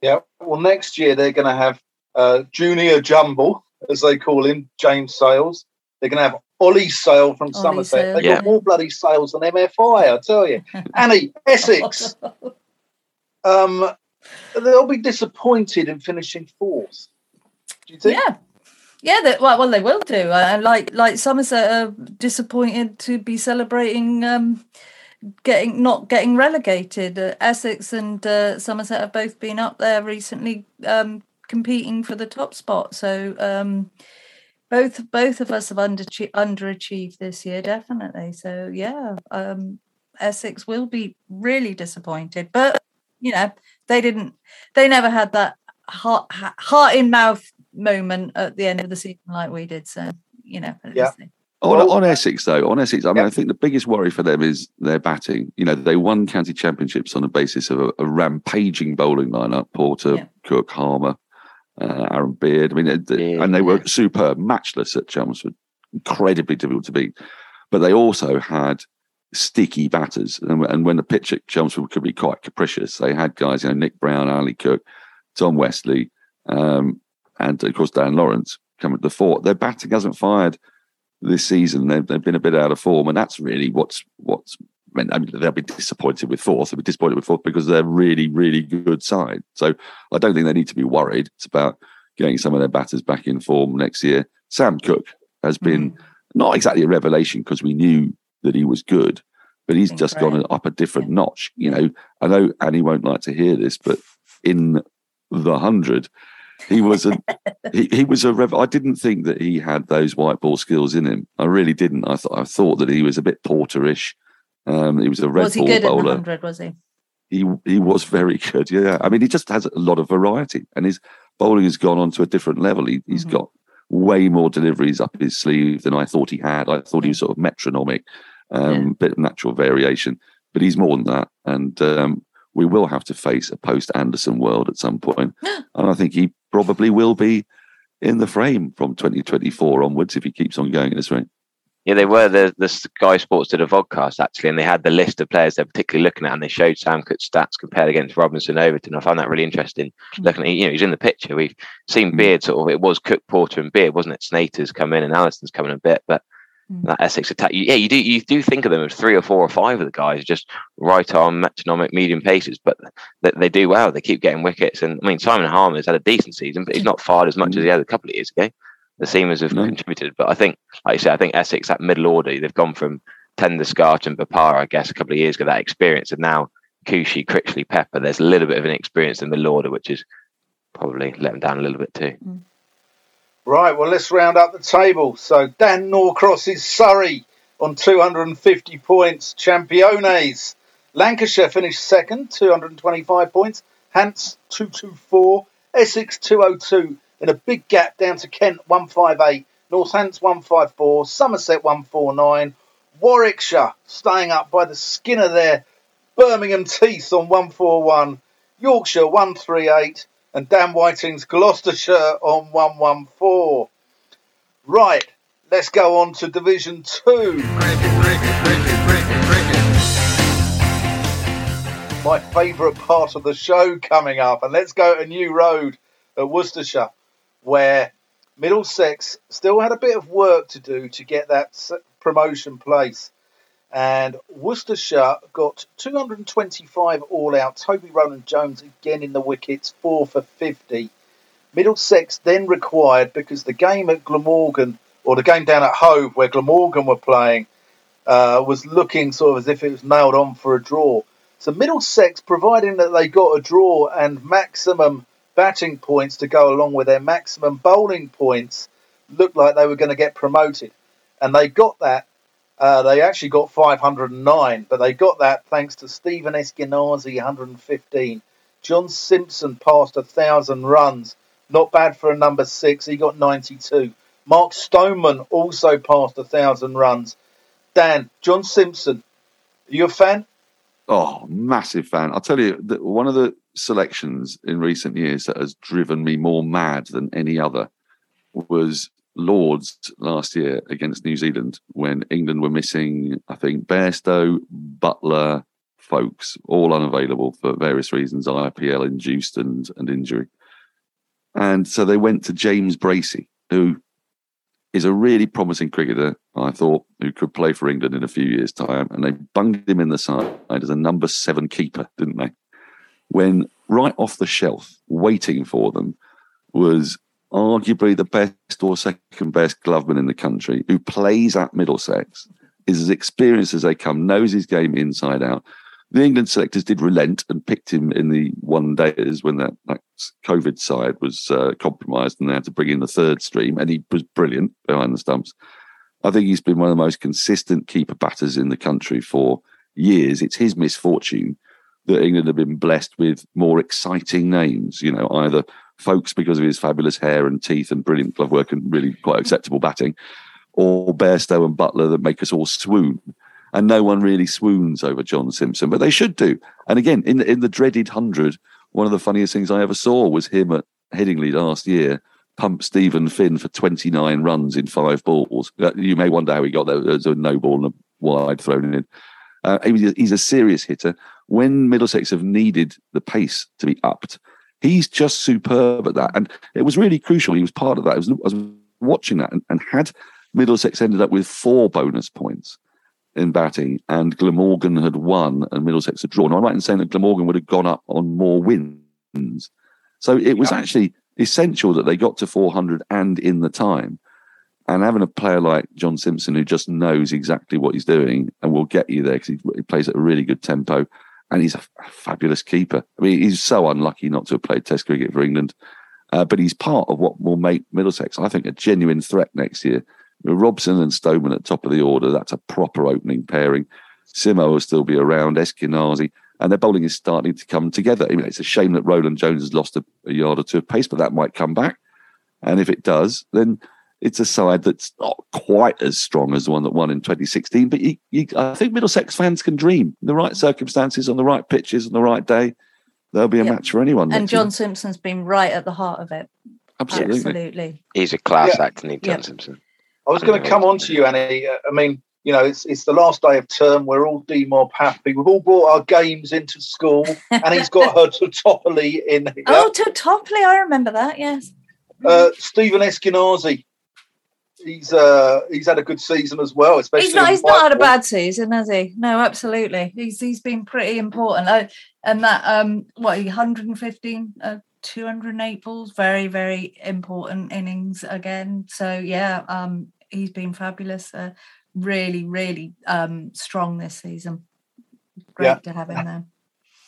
Yeah, well, next year they're going to have uh, Junior Jumble, as they call him, James Sales. They're going to have Ollie Sale from Ollie Somerset. Sale. They've yeah. got more bloody sales than MFI, I tell you. Annie, Essex. Um, they'll be disappointed in finishing fourth. Do you think? Yeah. Yeah, they, well, well, they will do. Uh, like, like Somerset are disappointed to be celebrating um, getting not getting relegated. Uh, Essex and uh, Somerset have both been up there recently, um, competing for the top spot. So, um, both both of us have under underachieved this year, definitely. So yeah, um, Essex will be really disappointed, but you know they didn't, they never had that heart heart in mouth moment at the end of the season like we did. So you know, yeah. On, on Essex though, on Essex, I mean, I think the biggest worry for them is their batting. You know, they won county championships on the basis of a, a rampaging bowling lineup: Porter, yeah. Cook, Harmer, uh, Aaron Beard. I mean, and they were superb, matchless at Chelmsford, incredibly difficult to beat. But they also had sticky batters, and, and when the pitch at Chelmsford could be quite capricious, they had guys, you know, Nick Browne, Ali Cook, Tom Westley, um, and of course Dan Lawrence coming to the fore. Their batting hasn't fired this season. They've, they've been a bit out of form, and that's really what's what's I mean, they'll be disappointed with fourth. They'll be disappointed with fourth because they're really, really good side. So I don't think they need to be worried. It's about getting some of their batters back in form next year. Sam Cook has been mm. not exactly a revelation because we knew that he was good, but he's just great. gone up a different yeah. notch. You know, I know Annie won't like to hear this, but in the hundred, he was a he, he was a rev. I didn't think that he had those white ball skills in him. I really didn't. I thought I thought that he was a bit porterish um, he was a red was he good bowler. At 100, was he? He he was very good. Yeah, I mean, he just has a lot of variety, and his bowling has gone on to a different level. He, has mm-hmm. got way more deliveries up his sleeve than I thought he had. I thought he was sort of metronomic, um, yeah. bit of natural variation, but he's more than that. And um, we will have to face a post Anderson world at some point, and I think he probably will be in the frame from 2024 onwards if he keeps on going at this rate. Yeah, they were. The, the Sky Sports did a vodcast actually, and they had the list of players they're particularly looking at, and they showed Sam Cook's stats compared against Robinson Overton. I found that really interesting. Mm-hmm. Looking at, you know, he's in the picture. We've seen hmm. Beard sort of. It was Cook, Porter, and Beard, wasn't it? Snater's come in, and Allison's coming a bit, but mm-hmm. that Essex attack. Yeah, you do. You do think of them as three or four or five of the guys, just right arm, metronomic, medium paces, but they, they do well. They keep getting wickets, and I mean, Simon Harmer's had a decent season, but he's not fired as much mm-hmm. as he had a couple of years ago the seamers have no. contributed. But I think, like you said, I think Essex, that middle order, they've gone from Tender, Scarch, and Bopara, I guess, a couple of years ago, that experience. And now Kushi, Critchley, Pepper, there's a little bit of an experience in the middle order, which is probably let them down a little bit too. Mm. Right, well, let's round up the table. So Dan Norcross is Surrey on 250 points. Championes. Lancashire finished second, 225 points. Hants 224. Essex 202 in a big gap down to Kent 158, Northants 154, Somerset 149, Warwickshire staying up by the skin of their Birmingham teeth on 141, Yorkshire 138, and Dan Whiting's Gloucestershire on 114. Right, let's go on to Division 2. My favourite part of the show coming up, and let's go to New Road at Worcestershire where Middlesex still had a bit of work to do to get that promotion place. And Worcestershire got 225 all out. Toby Roland Jones again in the wickets, 4 for 50. Middlesex then required, because the game at Glamorgan, or the game down at Hove where Glamorgan were playing, uh, was looking sort of as if it was nailed on for a draw. So Middlesex, providing that they got a draw and maximum batting points to go along with their maximum bowling points, looked like they were going to get promoted. And they got that. Uh, they actually got 509, but they got that thanks to Stephen Eskinazi, 115. John Simpson passed a thousand runs. Not bad for a number six. He got 92. Mark Stoneman also passed a thousand runs. Dan, John Simpson, are you a fan? Oh, massive fan. I'll tell you, one of the selections in recent years that has driven me more mad than any other was Lords last year against New Zealand when England were missing, I think, Bairstow, Buttler, Foakes, all unavailable for various reasons, IPL induced and, and injury. And so they went to James Bracey, who is a really promising cricketer, I thought, who could play for England in a few years' time. And they bunged him in the side as a number seven keeper, didn't they? When right off the shelf, waiting for them, was arguably the best or second best gloveman in the country, who plays at Middlesex, is as experienced as they come, knows his game inside out, the England selectors did relent and picked him in the one days when that, that COVID side was uh, compromised and they had to bring in the third stream, and he was brilliant behind the stumps. I think he's been one of the most consistent keeper batters in the country for years. It's his misfortune that England have been blessed with more exciting names, you know, either Foakes because of his fabulous hair and teeth and brilliant glove work and really quite acceptable batting, or Bairstow and Buttler that make us all swoon and no one really swoons over John Simpson, but they should do. And again, in in the dreaded hundred, one of the funniest things I ever saw was him at Headingley last year pump Stephen Finn for 29 runs in five balls. Uh, you may wonder how he got there. There's a no ball and a wide thrown in. Uh, he's a serious hitter. When Middlesex have needed the pace to be upped, he's just superb at that. And it was really crucial. He was part of that. I was, I was watching that and, and had Middlesex ended up with four bonus points in batting, and Glamorgan had won and Middlesex had drawn. I'm right in saying that Glamorgan would have gone up on more wins. So it was actually essential that they got to 400 and in the time. And having a player like John Simpson who just knows exactly what he's doing and will get you there because he, plays at a really good tempo and he's a, fabulous keeper. I mean, he's so unlucky not to have played Test cricket for England, uh, but he's part of what will make Middlesex, I think, a genuine threat next year Robson and Stoneman at top of the order. That's a proper opening pairing. Simo will still be around. Eskinazi. And their bowling is starting to come together. I mean, it's a shame that Roland Jones has lost a, a yard or two of pace, but that might come back. And if it does, then it's a side that's not quite as strong as the one that won in 2016. But you, you, I think Middlesex fans can dream in the right circumstances, on the right pitches, on the right day. There'll be a yep. match for anyone. And John year. Simpson's been right at the heart of it. Absolutely. Absolutely. He's a class yeah. act, John yep. Simpson? I was going to come on to you, Annie. Uh, I mean, you know, it's it's the last day of term. We're all DMOB happy. We've all brought our games into school, and he's got her Totopoly in. Here. Oh, Totopoly! I remember that. Yes. Uh, Stephen Eskinazi. He's uh he's had a good season as well. Especially he's not he's not had a bad season, has he? No, absolutely. He's he's been pretty important. Uh, and that um what 115 uh, 208 balls, very, very important innings again. So yeah, um, he's been fabulous. Uh, really, really um, strong this season. Great yeah. to have him there.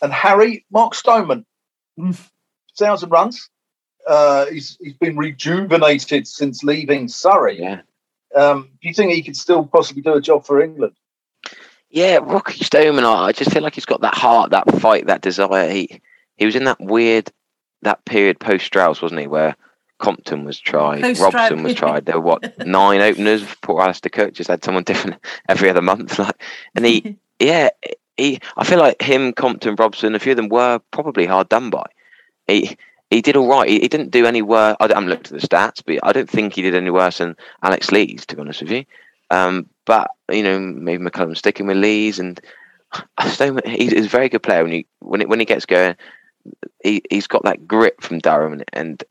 And Harry, Mark Stoneman, mm. thousand runs. Uh, he's he's been rejuvenated since leaving Surrey. Yeah. Um, do you think he could still possibly do a job for England? Yeah, Rocky Stoneman. I just feel like he's got that heart, that fight, that desire. He he was in that weird that period post Strauss, wasn't he, where Compton was tried, Robson was tried. There were what nine openers. Poor Alastair Cook just had someone different every other month. Like, and he, yeah, he. I feel like him, Compton, Robson, a few of them were probably hard done by. He he did all right. He, he didn't do any worse. I haven't looked at the stats, but I don't think he did any worse than Alex Lees, to be honest with you. Um, but you know, maybe McCullum sticking with Lees, and Stone. He's, a very good player when he when it, when he gets going he he's got that grip from Durham, and,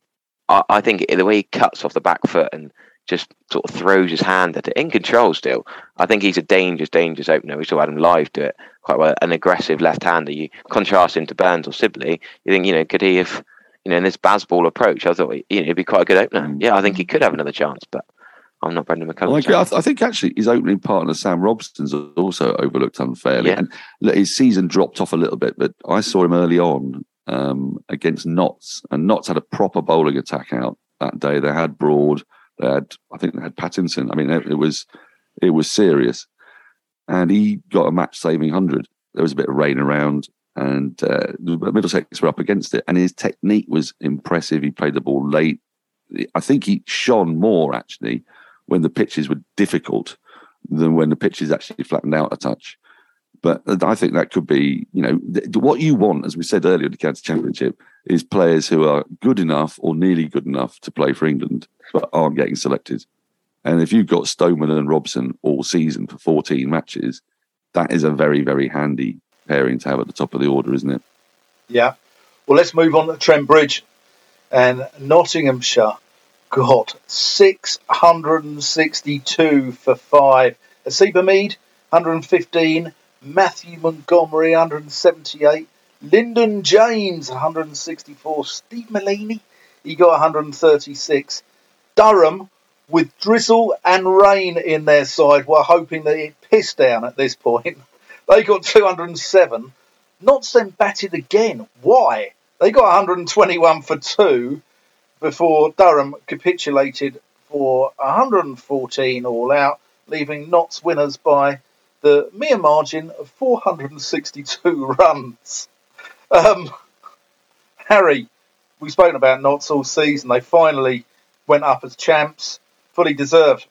I, I, think the way he cuts off the back foot and just sort of throws his hand at it in control still. I think he's a dangerous, dangerous opener. We saw Adam Lyth do it quite well. An aggressive left-hander. You contrast him to Burns or Sibley. You think, you know, could he have, you know, in this Bazball approach? I thought, you know, he'd be quite a good opener. Mm. Yeah, I think he could have another chance, but I'm not Brendon McCullum. Well, I. I, th- I think actually his opening partner Sam Robson's also overlooked unfairly, Yeah. and look, his season dropped off a little bit. But I saw him early on um, against Notts, and Notts had a proper bowling attack out that day. They had Broad, they had I think they had Pattinson. I mean, it, it was it was serious, and he got a match saving hundred. There was a bit of rain around, and uh, Middlesex were up against it, and his technique was impressive. He played the ball late. I think he shone more actually when the pitches were difficult than when the pitches actually flattened out a touch. But I think that could be, you know, th- what you want, as we said earlier, the county championship, is players who are good enough or nearly good enough to play for England, but aren't getting selected. And if you've got Stoneman and Robson all season for 14 matches, that is a very, very handy pairing to have at the top of the order, isn't it? Yeah. Well, let's move on to Trent Bridge. And Nottinghamshire got 662 for five. Haseeb Hameed, 115. Matthew Montgomery, 178. Lyndon James, 164. Steve Mullaney, he got 136. Durham, with drizzle and rain in their side, were hoping that it pissed down at this point. They got 207. Not then batted again. Why? They got 121 for two before Durham capitulated for 114 all out, leaving Notts winners by the mere margin of 462 runs. Um, Harry, we've spoken about Notts all season. They finally went up as champs, fully deserved.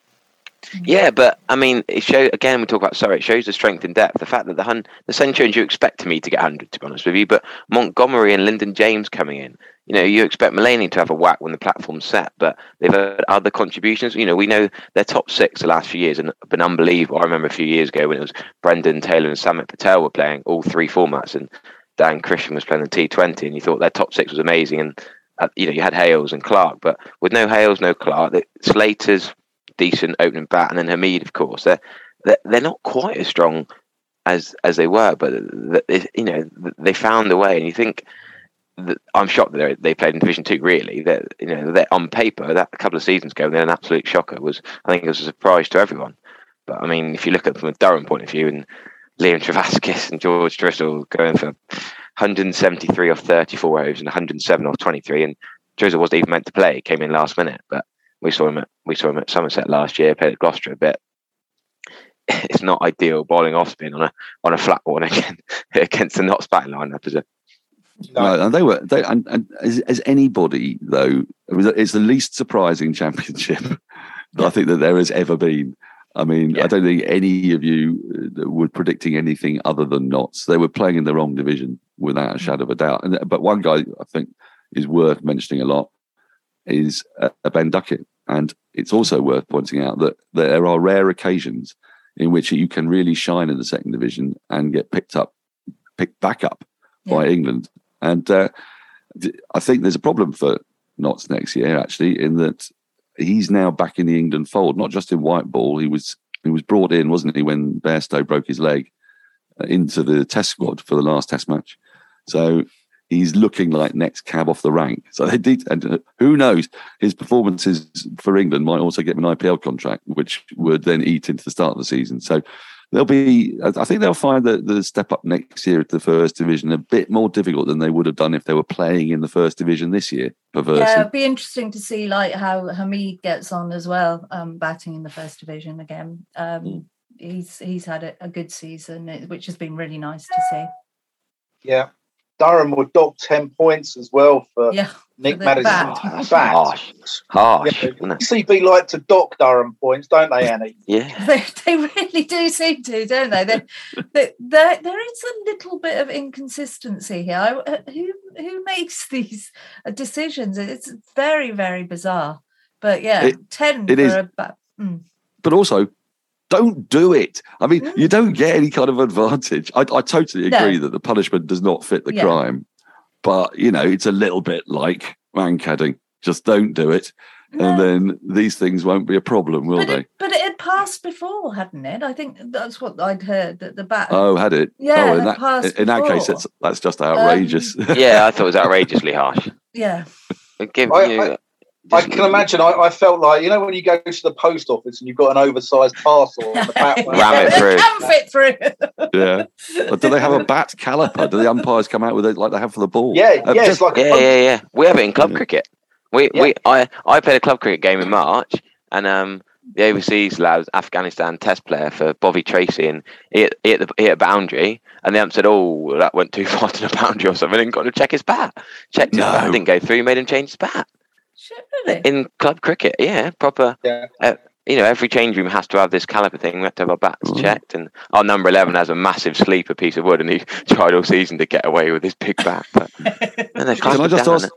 Yeah, but I mean, it show again. We talk about sorry. It shows the strength and depth. The fact that the hun, the Centurions, you expect me to get hundred, to be honest with you. But Montgomery and Lyndon James coming in, you know, you expect Mullaney to have a whack when the platform's set. But they've had other contributions. You know, we know their top six the last few years and been unbelievable. I remember a few years ago when it was Brendan Taylor and Samit Patel were playing all three formats, and Dan Christian was playing the T20, and you thought their top six was amazing. And uh, you know, you had Hales and Clarke, but with no Hales, no Clarke, the, Slater's decent opening bat, and then Hameed, of course, they're they're, not quite as strong as as they were, but you know they found a way. And you think that I'm shocked that they played in Division Two. Really, that you know that on paper that a couple of seasons ago they're an absolute shocker. Was I think it was a surprise to everyone. But I mean, if you look at it from a Durham point of view, and Liam Trevaskis and George Drissell going for 173 off 34 overs and 107 off 23, and Drissell wasn't even meant to play, came in last minute, but we saw him at we saw him at Somerset last year, played at Gloucester a bit. It's not ideal bowling off spin on a on a flat one again against the Notts batting lineup, is it? No, and they were. They and, and as, as anybody though, it was, it's the least surprising championship that I think that there has ever been. I mean, Yeah. I don't think any of you uh, were predicting anything other than Notts. They were playing in the wrong division without a shadow of a doubt. And but one guy I think is worth mentioning a lot is uh, Ben Duckett, and it's also worth pointing out that there are rare occasions in which you can really shine in the second division and get picked up, picked back up by England. And uh, I think there's a problem for Notts next year, actually, in that he's now back in the England fold, not just in white ball. He was he was brought in, wasn't he, when Bairstow broke his leg uh, into the Test squad for the last Test match. So he's looking like next cab off the rank. So they did, and uh, who knows, his performances for England might also get him an IPL contract, which would then eat into the start of the season. So they'll be, I I think they'll find that the step up next year to the first division a bit more difficult than they would have done if they were playing in the first division this year. Perversely. Yeah, it'd be interesting to see like how Hameed gets on as well, um, batting in the first division again. Um, Mm. He's he's had a, a good season, which has been really nice to see. Yeah. Durham were docked 10 points as well for Yeah, Nick the Madison. bat. Harsh. Harsh, Yeah. CB like to dock Durham points, don't they, Annie? Yeah. they, they really do seem to, don't they? They, they, there, there is a little bit of inconsistency here. I- uh, who who makes these uh, decisions? It's very very bizarre. But yeah, It- ten it for is. a ba- mm. but also don't do it. I mean, Mm. you don't get any kind of advantage. I, I totally No. agree that the punishment does not fit the Yeah. crime, but you know, it's a little bit like mankading. Just don't do it, No. and then these things won't be a problem, will but they? it, but it had passed before, hadn't it? I think that's what I'd heard that the bat. Oh, had it? Yeah, Oh, in it that passed in that case, before. it's that's just outrageous. Yeah, I thought it was outrageously harsh. yeah, It give I- you I- I can imagine. I, I, felt like you know when you go to the post office and you've got an oversized parcel on the back. Ram it through. Can fit through. yeah. But do they have a bat caliper? Do the umpires come out with it like they have for the ball? Yeah, Uh, yeah, just- it's like Yeah, yeah, yeah. We have it in club Yeah. cricket. We Yeah. we I I played a club cricket game in March, and um the overseas lad Afghanistan test player for Bobby Tracy, and he hit, he hit the he hit a boundary, and the ump said, "Oh, that went too far to the boundary or something," and got to check his bat. Checked his No. bat, didn't go through. Made him change his bat Shit, really? in club cricket. Yeah, proper. Yeah. Uh, you know, every change room has to have this caliper thing. We have to have our bats Mm. checked, and our number eleven has a massive sleeper piece of wood, and he tried all season to get away with his big bat. But and they Can I just down. ask?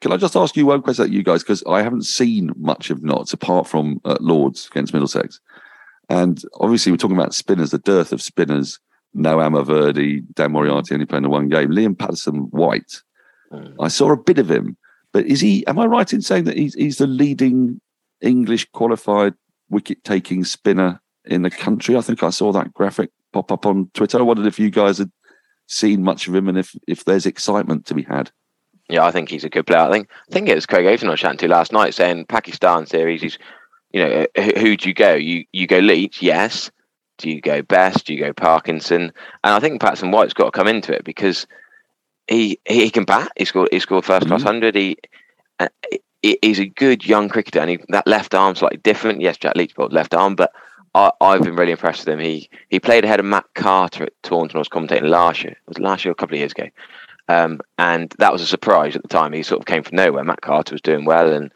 Can I just ask you one question you guys because I haven't seen much of Notts apart from uh, Lords against Middlesex, and obviously we're talking about spinners, the dearth of spinners. No Amar Virdi, Dan Moriarty only playing the one game. Liam Patterson White, Mm. I saw a bit of him, but is he? Am I right in saying that he's he's the leading English qualified wicket taking spinner in the country? I think I saw that graphic pop up on Twitter. I wondered if you guys had seen much of him and if if there's excitement to be had. Yeah, I think he's a good player. I think I think it was Craig Overton I was chatting to last night saying Pakistan series. He's, you know, who, who do you go? You you go Leach, yes. Do you go Bess? Do you go Parkinson? And I think Patterson White's got to come into it because he he can bat. He scored he scored first class Mhm. hundred. He, uh, he he's a good young cricketer, and he, that left arm's slightly different. Yes, Jack Leach bowled left arm, but I, I've been really impressed with him. He he played ahead of Matt Carter at Taunton. I was commentating last year. It was last year, or a couple of years ago. Um, and that was a surprise at the time. He sort of came from nowhere. Matt Carter was doing well, and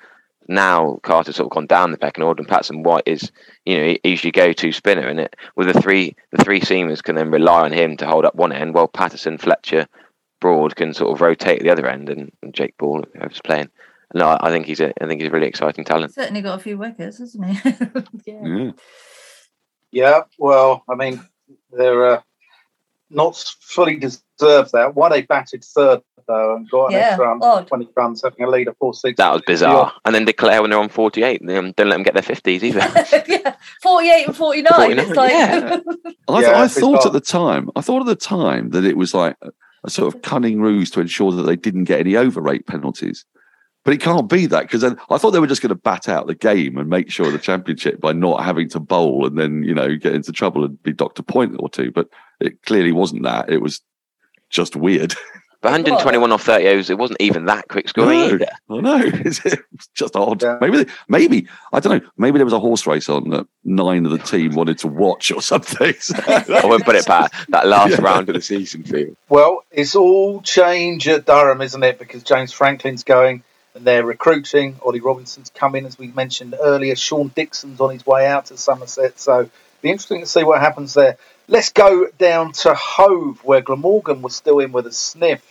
now Carter's sort of gone down the pecking order. And Patterson White is, you know, he- he's your go-to spinner. And it with the three, the three seamers can then rely on him to hold up one end, while Patterson, Fletcher, Broad can sort of rotate the other end, and, and Jake Ball, whoever's playing. No, I I think he's a, I think he's a really exciting talent. Certainly got a few wickets, hasn't he? yeah. Yeah. Yeah, well, I mean, they're uh, not fully deserved that. Why they batted third though and got an Yeah, extra um, odd. twenty runs, having a lead of four six. That was bizarre. And then declare when they're on forty-eight, and um, don't let them get their fifties either. yeah, 48 and 49. 49, it's like, yeah. I, Yeah, I thought bizarre. at the time, I thought at the time that it was like a, sort of cunning ruse to ensure that they didn't get any over rate penalties. But it can't be that because then I thought they were just going to bat out the game and make sure the championship by not having to bowl and then you know get into trouble and be docked a point or two. But it clearly wasn't that. It was just weird. But 121 off 30 overs, it wasn't even that quick scoring No. either. I know it's it's just odd. Yeah. Maybe, they- maybe I don't know. Maybe there was a horse race on that nine of the team wanted to watch or something. I wouldn't put it past that last Yeah. round of the season field. Well, it's all change at Durham, isn't it? Because James Franklin's going and they're recruiting. Ollie Robinson's coming, as we mentioned earlier. Sean Dickson's on his way out to Somerset. So be interesting to see what happens there. Let's go down to Hove, where Glamorgan was still in with a sniff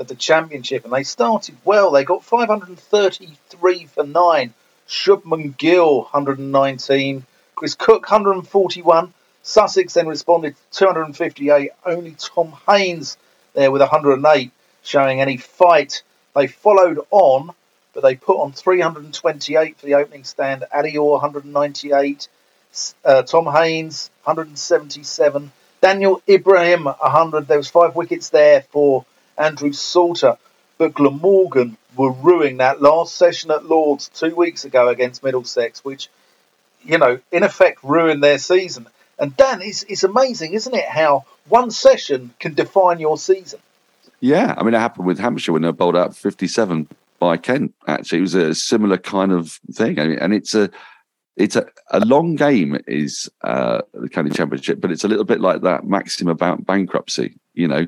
at the championship, and they started well. They got 533 for nine. Shubman Gill 119, Chris Cooke 141. Sussex then responded to 258. Only Tom Haines there with 108 showing any fight. They followed on, but they put on 328 for the opening stand. Ali Orr 198. Uh, Tom Haines 177. Danial Ibrahim 100. There was five wickets there for Andrew Salter. But Glamorgan were ruining that last session at Lords two weeks ago against Middlesex, which, you know, in effect ruined their season. And Dan, it's, it's amazing, isn't it, how one session can define your season? Yeah, I mean, it happened with Hampshire when they bowled out 57 by Kent. Actually, it was a similar kind of thing, I mean, and it's a it's a, a long game is uh, the county championship, but it's a little bit like that maxim about bankruptcy. You know,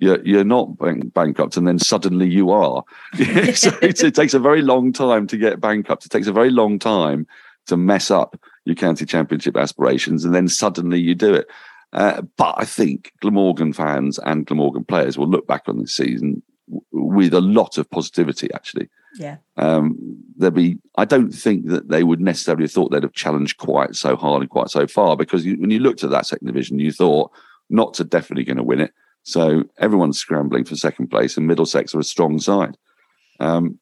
you're you're not bank- bankrupt, and then suddenly you are. so it takes a very long time to get bankrupt. It takes a very long time to mess up your county championship aspirations, and then suddenly you do it. Uh, but I think Glamorgan fans and Glamorgan players will look back on this season w- with a lot of positivity. Actually, yeah. um, there'll be. I don't think that they would necessarily have thought they'd have challenged quite so hard and quite so far because you, when you looked at that second division, you thought Notts are definitely going to win it. So everyone's scrambling for second place, and Middlesex are a strong side. Um,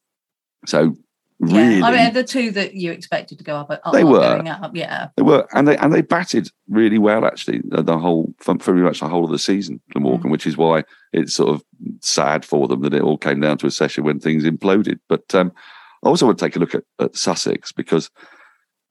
so really, Yeah. I mean, the two that you expected to go up are They were. going up. Yeah. They were, and they and they batted really well actually. The, the whole, for pretty much the whole of the season, The Glamorgan, which is why it's sort of sad for them that it all came down to a session when things imploded. But um, I also want to take a look at, at Sussex because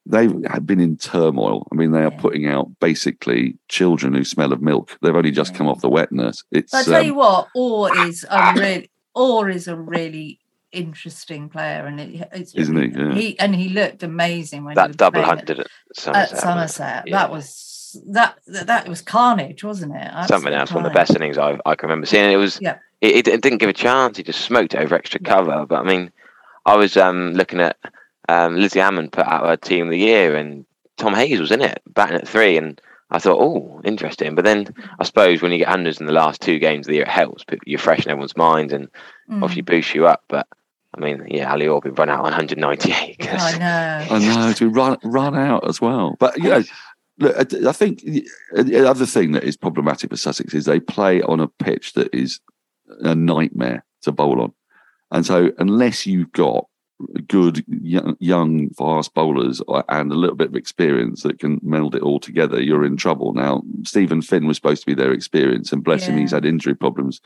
they have been in turmoil. I mean, they are Yeah. putting out basically children who smell of milk. They've only just come off the wet nurse. It's But I tell um, you what, Orr is a really Orr is a really interesting player, and it, it's Isn't he? Yeah. He and he looked amazing when That was double playing hundred at at, Somerset. at Somerset. Yeah. That was that, that that was carnage, wasn't it? something Absolute else. One of the best innings I, I can remember seeing. It was. Yeah. It, it, it didn't give a chance. He just smoked it over extra cover. But I mean, I was um, looking at um, Lizzy Ammon put out her team of the year, and Tom Haines was in it, batting at three, and I thought, oh, interesting. But then I suppose when you get hundreds in the last two games of the year, it helps. But you freshen everyone's minds and Mm. obviously boosts you up. But I mean, yeah, Ali Orr been run out on 198. 'cause- I know. I know to run run out as well. But you know, look, I- I think the the other thing that is problematic for Sussex is they play on a pitch that is a nightmare to bowl on, and so unless you've got good young, fast bowlers uh, and a little bit of experience that can meld it all together, you're in trouble. Now, Stephen Finn was supposed to be their experience, and bless him, he's had injury problems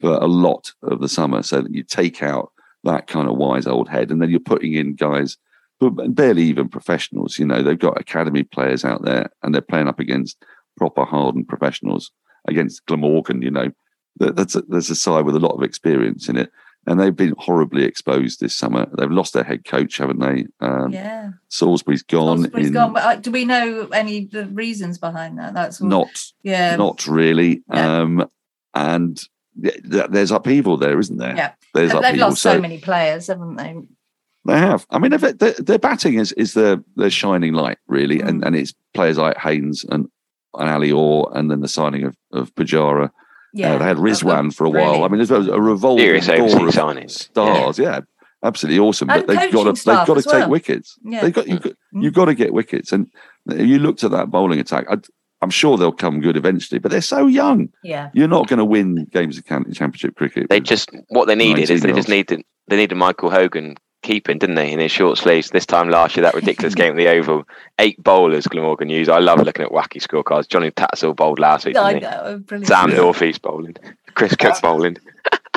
for a lot of the summer. So that you take out that kind of wise old head, and then you're putting in guys who are barely even professionals. You know, they've got academy players out there, and they're playing up against proper hardened professionals against Glamorgan. You know, that's a, there's a side with a lot of experience in it, and they've been horribly exposed this summer. They've lost their head coach, haven't they? Um, yeah. Salisbury's gone. Salisbury's in, gone. But uh, do we know any of the reasons behind that? That's all. Not Yeah. not really. Yeah. Um, and th- th- there's upheaval there, isn't there? Yeah. There's They've upheaval. lost so, many players, haven't they? They have. I mean, if their, their batting is is their their shining light, really, and Mm. and it's players like Haines and and Ali Orr, and then the signing of of Pujara. Yeah. Uh, they had Rizwan for a while. I brilliant. mean, there's a revolving Serious door of signings. stars. Yeah. absolutely awesome. And but they've got to they've got to take well. wickets. Yeah. They've got you've got, Mm. you've got to get wickets, and you looked at that bowling attack. I, I'm sure they'll come good eventually, but they're so young. Yeah. You're not going to win games of county championship cricket. They just what they needed is they just needed they needed Michael Hogan keeping, didn't they, in his short sleeves this time last year, that ridiculous game at the Oval. Eight bowlers Glamorgan used. I love looking at wacky scorecards. Johnny Tattersall bowled last week, I know. Brilliant. Sam Yeah. Northeast bowling. Chris Cooke bowling.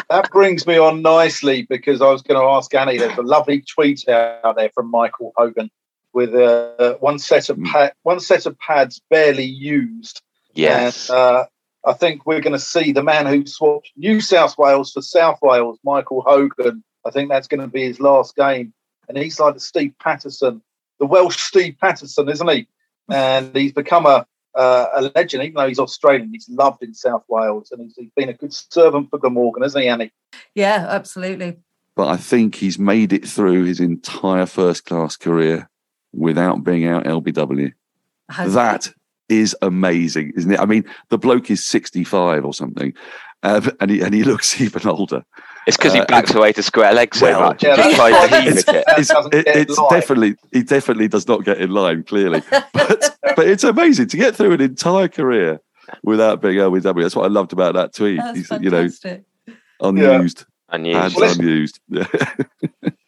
That brings me on nicely because I was going to ask Annie. There's a lovely tweet out there from Michael Hogan with uh, one set of Mm. pad, one set of pads barely used. Yes. And, uh, I think we're going to see the man who swapped New South Wales for South Wales, Michael Hogan. I think that's going to be his last game, and he's like the Steve Patterson, the Welsh Steve Patterson, isn't he? And he's become a uh, a legend, even though he's Australian. He's loved in South Wales, and he's, he's been a good servant for Glamorgan, hasn't he, Annie? Yeah, absolutely. but I think he's made it through his entire first class career without being out LBW. That is amazing, isn't it? I mean, the bloke is 65 or something, uh, and he and he looks even older. It's because he uh, backs away to square leg so well, much. yeah, He just that's tries to why heave It's, it. It's, it- it's definitely he definitely does not get in line clearly, but but it's amazing to get through an entire career without being LBW. That's what I loved about that tweet. That's He said, you know, fantastic. unused, Unused. ads Well, let's- unused.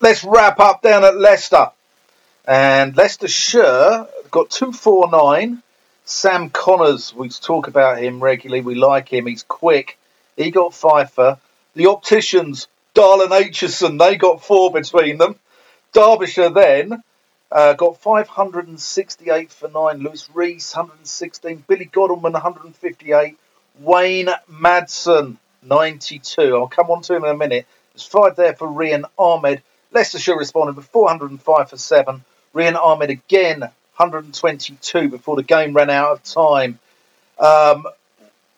Let's wrap up down at Leicester. And Leicester. Leicestershire got 249. Sam Conners, we talk about him regularly. We like him. He's quick. He got fifer. for. The opticians, Darlin Aitchison, they got four between them. Derbyshire then uh, got 568 for nine. Luis Reece, 116. Billy Godleman, 158. Wayne Madsen, 92. I'll come on to him in a minute. There's five there for Rehan Ahmed. Leicestershire responded with 405 for seven. Rehan Ahmed again, 122 before the game ran out of time. Um,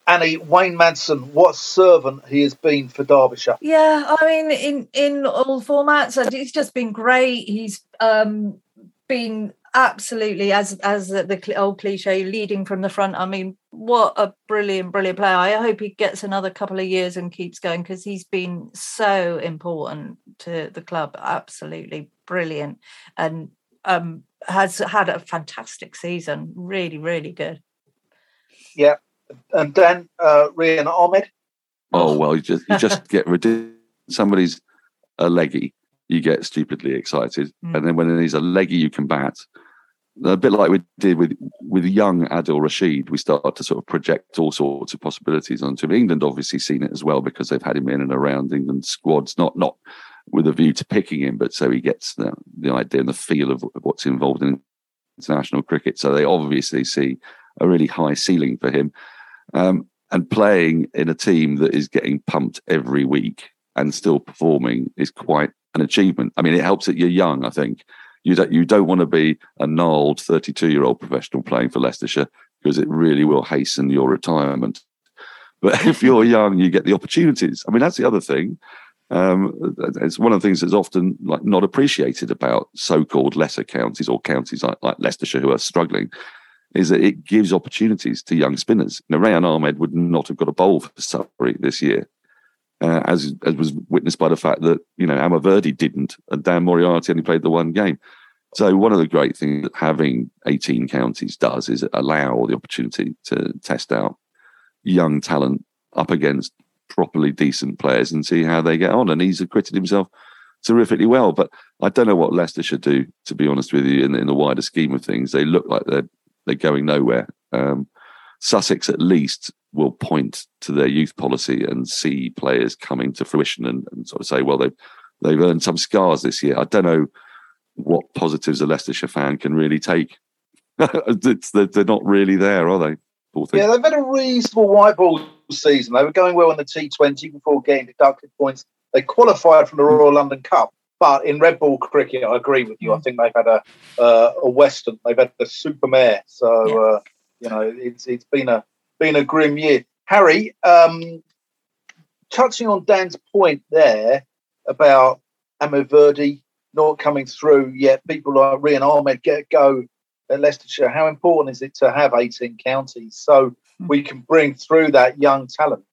Annie, Wayne Madsen, what a servant he has been for Derbyshire. Yeah, I mean, in in all formats, and it's just been great. He's um been absolutely as as the, the old cliche, leading from the front. I mean, what a brilliant, brilliant player! I hope he gets another couple of years and keeps going because he's been so important to the club. Absolutely brilliant, and um has had a fantastic season. Really, really good. Yeah. And then uh, Rehan Ahmed. Oh well, you just you just get ridiculous. Somebody's a leggy, you get stupidly excited, Mm. and then when he's a leggy, you can bat. A bit like we did with with young Adil Rashid, we start to sort of project all sorts of possibilities onto him. England. Obviously, seen it as well because they've had him in and around England squads. Not not with a view to picking him, but so he gets the, the idea and the feel of, of what's involved in international cricket. So they obviously see a really high ceiling for him. Um, and playing in a team that is getting pumped every week and still performing is quite an achievement. I mean, it helps that you're young, I think. You don't, you don't want to be a gnarled 32 year old professional playing for Leicestershire because it really will hasten your retirement. But if you're young, you get the opportunities. I mean, that's the other thing. Um, it's one of the things that's often like not appreciated about so-called lesser counties or counties like, like Leicestershire who are struggling, is that it gives opportunities to young spinners. Now, Rehan Ahmed would not have got a bowl for Surrey this year, uh, as as was witnessed by the fact that you know Amar Virdi didn't, and Dan Moriarty only played the one game. So one of the great things that having 18 counties does is allow the opportunity to test out young talent up against properly decent players and see how they get on. And he's acquitted himself terrifically well. But I don't know what Leicester should do, to be honest with you, in, in the wider scheme of things. They look like they're they're going nowhere. Um, Sussex at least will point to their youth policy and see players coming to fruition and, and sort of say, well, they've they've earned some scars this year. I don't know what positives a Leicestershire fan can really take. they're, they're not really there, are they? Yeah, they've had a reasonable white ball season. They were going well in the T20 before getting deducted points. They qualified from the Royal London Cup, but in red ball cricket, I agree with you. I mm. think they've had a uh, a Western. They've had a Supermare. So yeah. uh, you know, it's it's been a been a grim year. Harry, um, touching on Dan's point there about Amar Virdi not coming through yet, people like Rehan Ahmed get go at Leicestershire. How important is it to have 18 counties so hmm. we can bring through that young talent?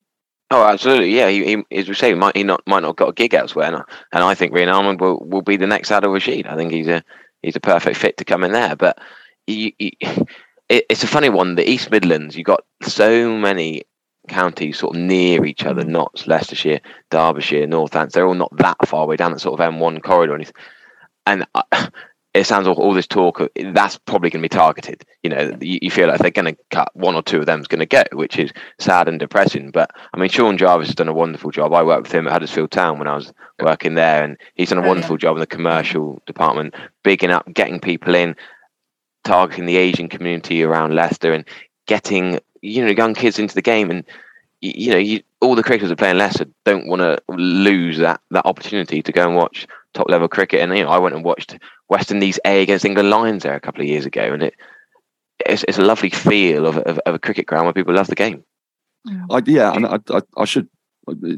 Oh, absolutely. Yeah, he, he as we say, he might he not might not got a gig elsewhere, and, and I think Rehan Ahmed will, will be the next Adil Rashid. I think he's a he's a perfect fit to come in there. But he, he, it, it's a funny one. The East Midlands, you got so many counties sort of near each other, hmm. not Leicestershire, Derbyshire, Northants. They're all not that far away down that sort of M1 corridor. And I, it sounds like all this talk that's probably going to be targeted. You know, you, you feel like they're going to cut one or two of them's going to go, which is sad and depressing. But I mean, Sean Jarvis has done a wonderful job. I worked with him at Huddersfield Town when I was working there, and he's done a oh, wonderful job in the commercial department, bigging up, getting people in, targeting the Asian community around Leicester, and getting you know young kids into the game. And you, know, you, all the cricketers that play in Leicester don't want to lose that that opportunity to go and watch top level cricket. And you know, I went and watched West Indies A against England Lions there a couple of years ago, and it it's, it's a lovely feel of, of, of, a cricket ground where people love the game. I, yeah, and I, I, I, should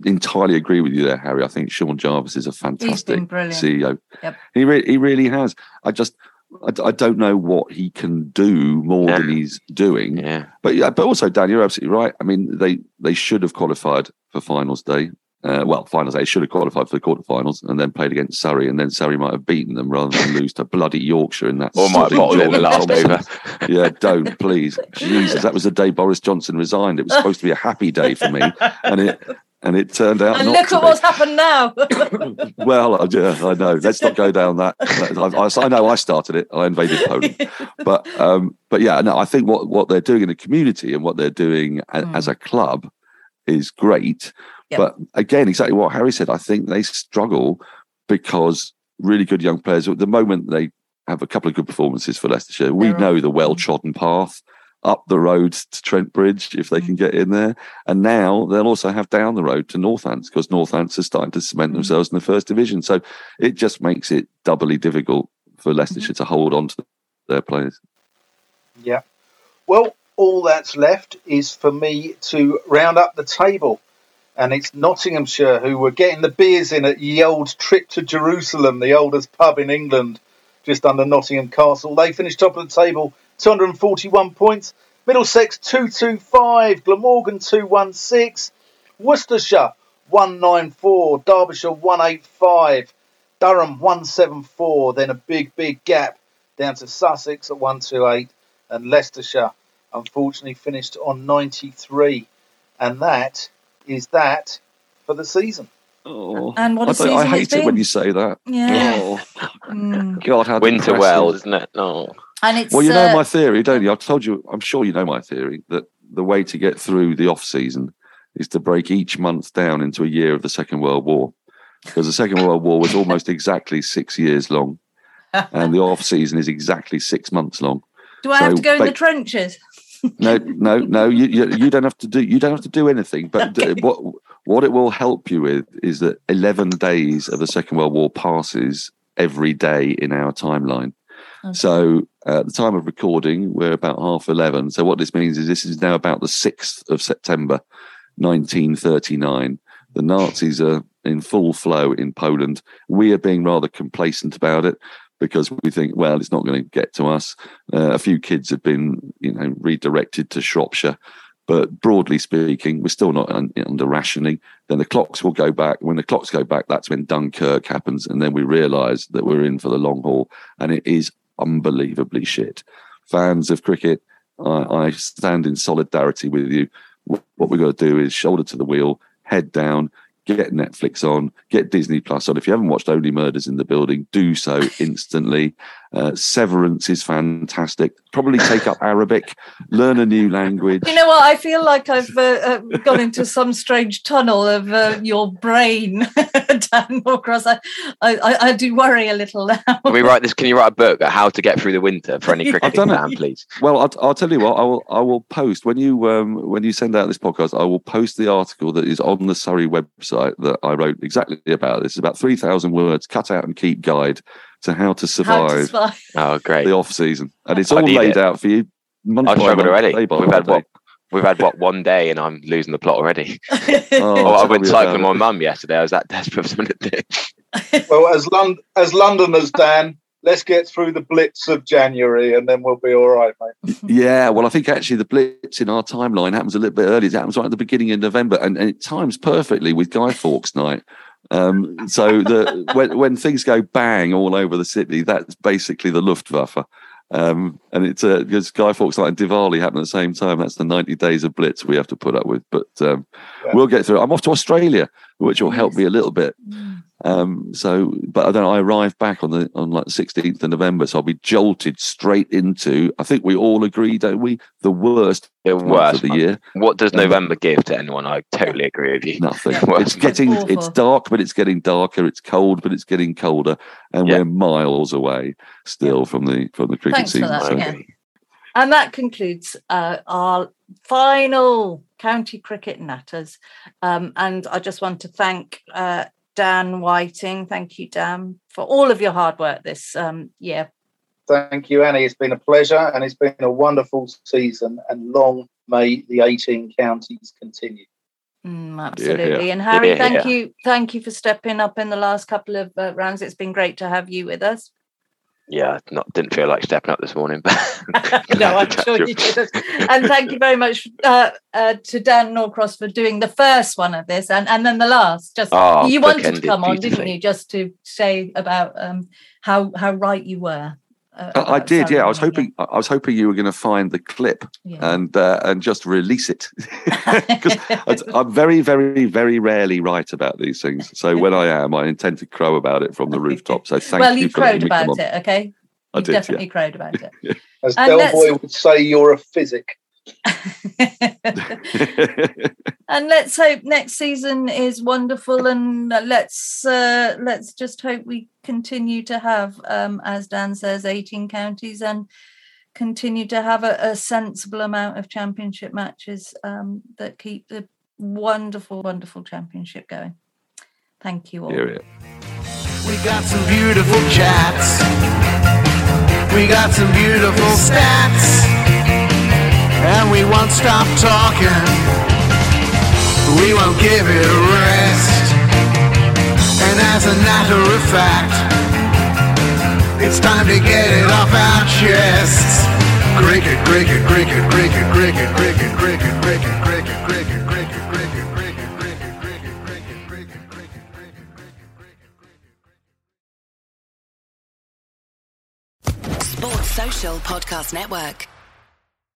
entirely agree with you there, Harry. I think Sean Jarvis is a fantastic CEO. Yep. He re- he really has. I just I, I, don't know what he can do more than he's doing. Yeah. But yeah, but also Dan, you're absolutely right. I mean, they they should have qualified for finals day. Uh, well, finals They should have qualified for the quarterfinals and then played against Surrey, and then Surrey might have beaten them rather than lose to bloody Yorkshire in that. Or might have bottled it the last over. yeah, don't please, Jesus, that was the day Boris Johnson resigned. It was supposed to be a happy day for me, and it and it turned out. And look at what's happened now. well, yeah, I know. Let's not go down that. I, I, know I started it. I invaded Poland, but um, but yeah, no. I think what what they're doing in the community and what they're doing mm. as a club is great. Yep. But again, exactly what Harry said. I think they struggle because really good young players. At the moment, they have a couple of good performances for Leicestershire. We know the well trodden path up the road to Trent Bridge if they can mm. get in there. And now they'll also have down the road to Northants because Northants are starting to cement mm. themselves in the first division. So it just makes it doubly difficult for Leicestershire mm-hmm. to hold on to their players. Yeah. Well, all that's left is for me to round up the table. And it's Nottinghamshire who were getting the beers in at the old Trip to Jerusalem, the oldest pub in England, just under Nottingham Castle. They finished top of the table 241 points. Middlesex 225, Glamorgan 216, Worcestershire 194, Derbyshire 185, Durham 174, then a big, big gap down to Sussex at 128, and Leicestershire unfortunately finished on 93. And that is that for the season. Oh, and what a I, season I hate it when you say that. Yeah. Oh. Mm. God, how winter well, isn't it? No. And it's well, you know uh, my theory, don't you? I've told you. I'm sure you know my theory that the way to get through the off season is to break each month down into a year of the Second World War. because the Second World War was almost exactly six years long, and the off season is exactly six months long. Do I have to go in ba- the trenches? No, no, no. You, you you don't have to do you don't have to do anything. But Okay. what what it will help you with is that eleven days of the Second World War passes every day in our timeline. Okay. So uh, at the time of recording, we're about half eleven. So what this means is this is now about the sixth of September, nineteen thirty nine. The Nazis are in full flow in Poland. We are being rather complacent about it because we think, well, it's not going to get to us. Uh, a few kids have been, you know, redirected to Shropshire, but broadly speaking, we're still not un- under rationing. Then the clocks will go back. When the clocks go back, that's when Dunkirk happens, and then we realise that we're in for the long haul, and it is unbelievably shit. Fans of cricket, I, I stand in solidarity with you. What we've got to do is shoulder to the wheel, head down, get Netflix on, get Disney Plus on. If you haven't watched Only Murders in the Building, do so instantly. Uh, Severance is fantastic. Probably take up Arabic, learn a new language. You know what? I feel like I've uh, uh, gone into some strange tunnel of uh, your brain, Dan Norcross. I, I, I, I do worry a little now. Can we write this? Can you write a book on how to get through the winter for any I've cricket done it. fan, please? Well, I'll, I'll tell you what. I will. I will post when you um, when you send out this podcast. I will post the article that is on the Surrey website that I wrote exactly about this. It's about three thousand words, cut out and keep guide to how to How to survive survive. Oh, great. the off season, and it's all laid it. out for you. Month I've struggled already. We've had day. what? We've had what one day, and I'm losing the plot already. Oh, Oh, I went me cycling with my mum yesterday. I was that desperate for something to do. Well, as Lon- as Londoners, Dan, let's get through the blitz of January, and then we'll be all right, mate. Yeah, well, I think actually the blitz in our timeline happens a little bit early. It happens right at the beginning of November, and, and it times perfectly with Guy Fawkes Night. Um, so the when when things go bang all over the city, that's basically the Luftwaffe. Um, and it's uh, because Guy Fawkes Night and Diwali happen at the same time. That's the ninety days of blitz we have to put up with. But um, Yeah. we'll get through. it. I'm off to Australia, which will help me a little bit. Um, so, but I don't. know, I arrive back on the on like sixteenth of November, so I'll be jolted straight into. I think we all agree, don't we? The worst The month worst of the month. year. What does Yeah. November give to anyone? I totally agree with you. Nothing. It's getting. Awful. It's dark, but it's getting darker. It's cold, but it's getting colder, and Yeah. we're miles away still from the from the cricket Thanks for season. that, I So yeah. And that concludes uh, our final county cricket natters. Um, and I just want to thank uh, Dan Whiting. Thank you, Dan, for all of your hard work this um, year. Thank you, Annie. It's been a pleasure, and it's been a wonderful season. And long may the 18 counties continue. Mm, absolutely. yeah. And Harry, Yeah, thank yeah. you. Thank you for stepping up in the last couple of uh, rounds. It's been great to have you with us. Yeah, not didn't feel like stepping up this morning, but no, I'm sure you did. And thank you very much uh, uh, to Dan Norcross for doing the first one of this and, and then the last. Just Oh, you wanted to come on, didn't you? Just to say about um, how how right you were. Uh, I, I did, yeah. I was Surrey, hoping, I was hoping you were going to find the clip yeah. and uh, and just release it because I'm very, very, very rarely right about these things. So when I am, I intend to crow about it from the rooftop. So thank well, you you for crowed about it, okay? I You did, yeah. definitely crowed about it. As And Del Boy would say, you're a physic. and let's hope next season is wonderful and let's uh, let's just hope we continue to have um, as dan says 18 counties and continue to have a, a sensible amount of championship matches um, that keep the wonderful wonderful championship going thank you all We got some beautiful chats. We got some beautiful stats. And we won't stop talking. We won't give it a rest. And as a matter of fact, it's time to get it off our chests. Cricket, cricket, cricket, cricket, cricket, cricket, cricket, cricket, cricket, cricket, cricket, Podcast Network.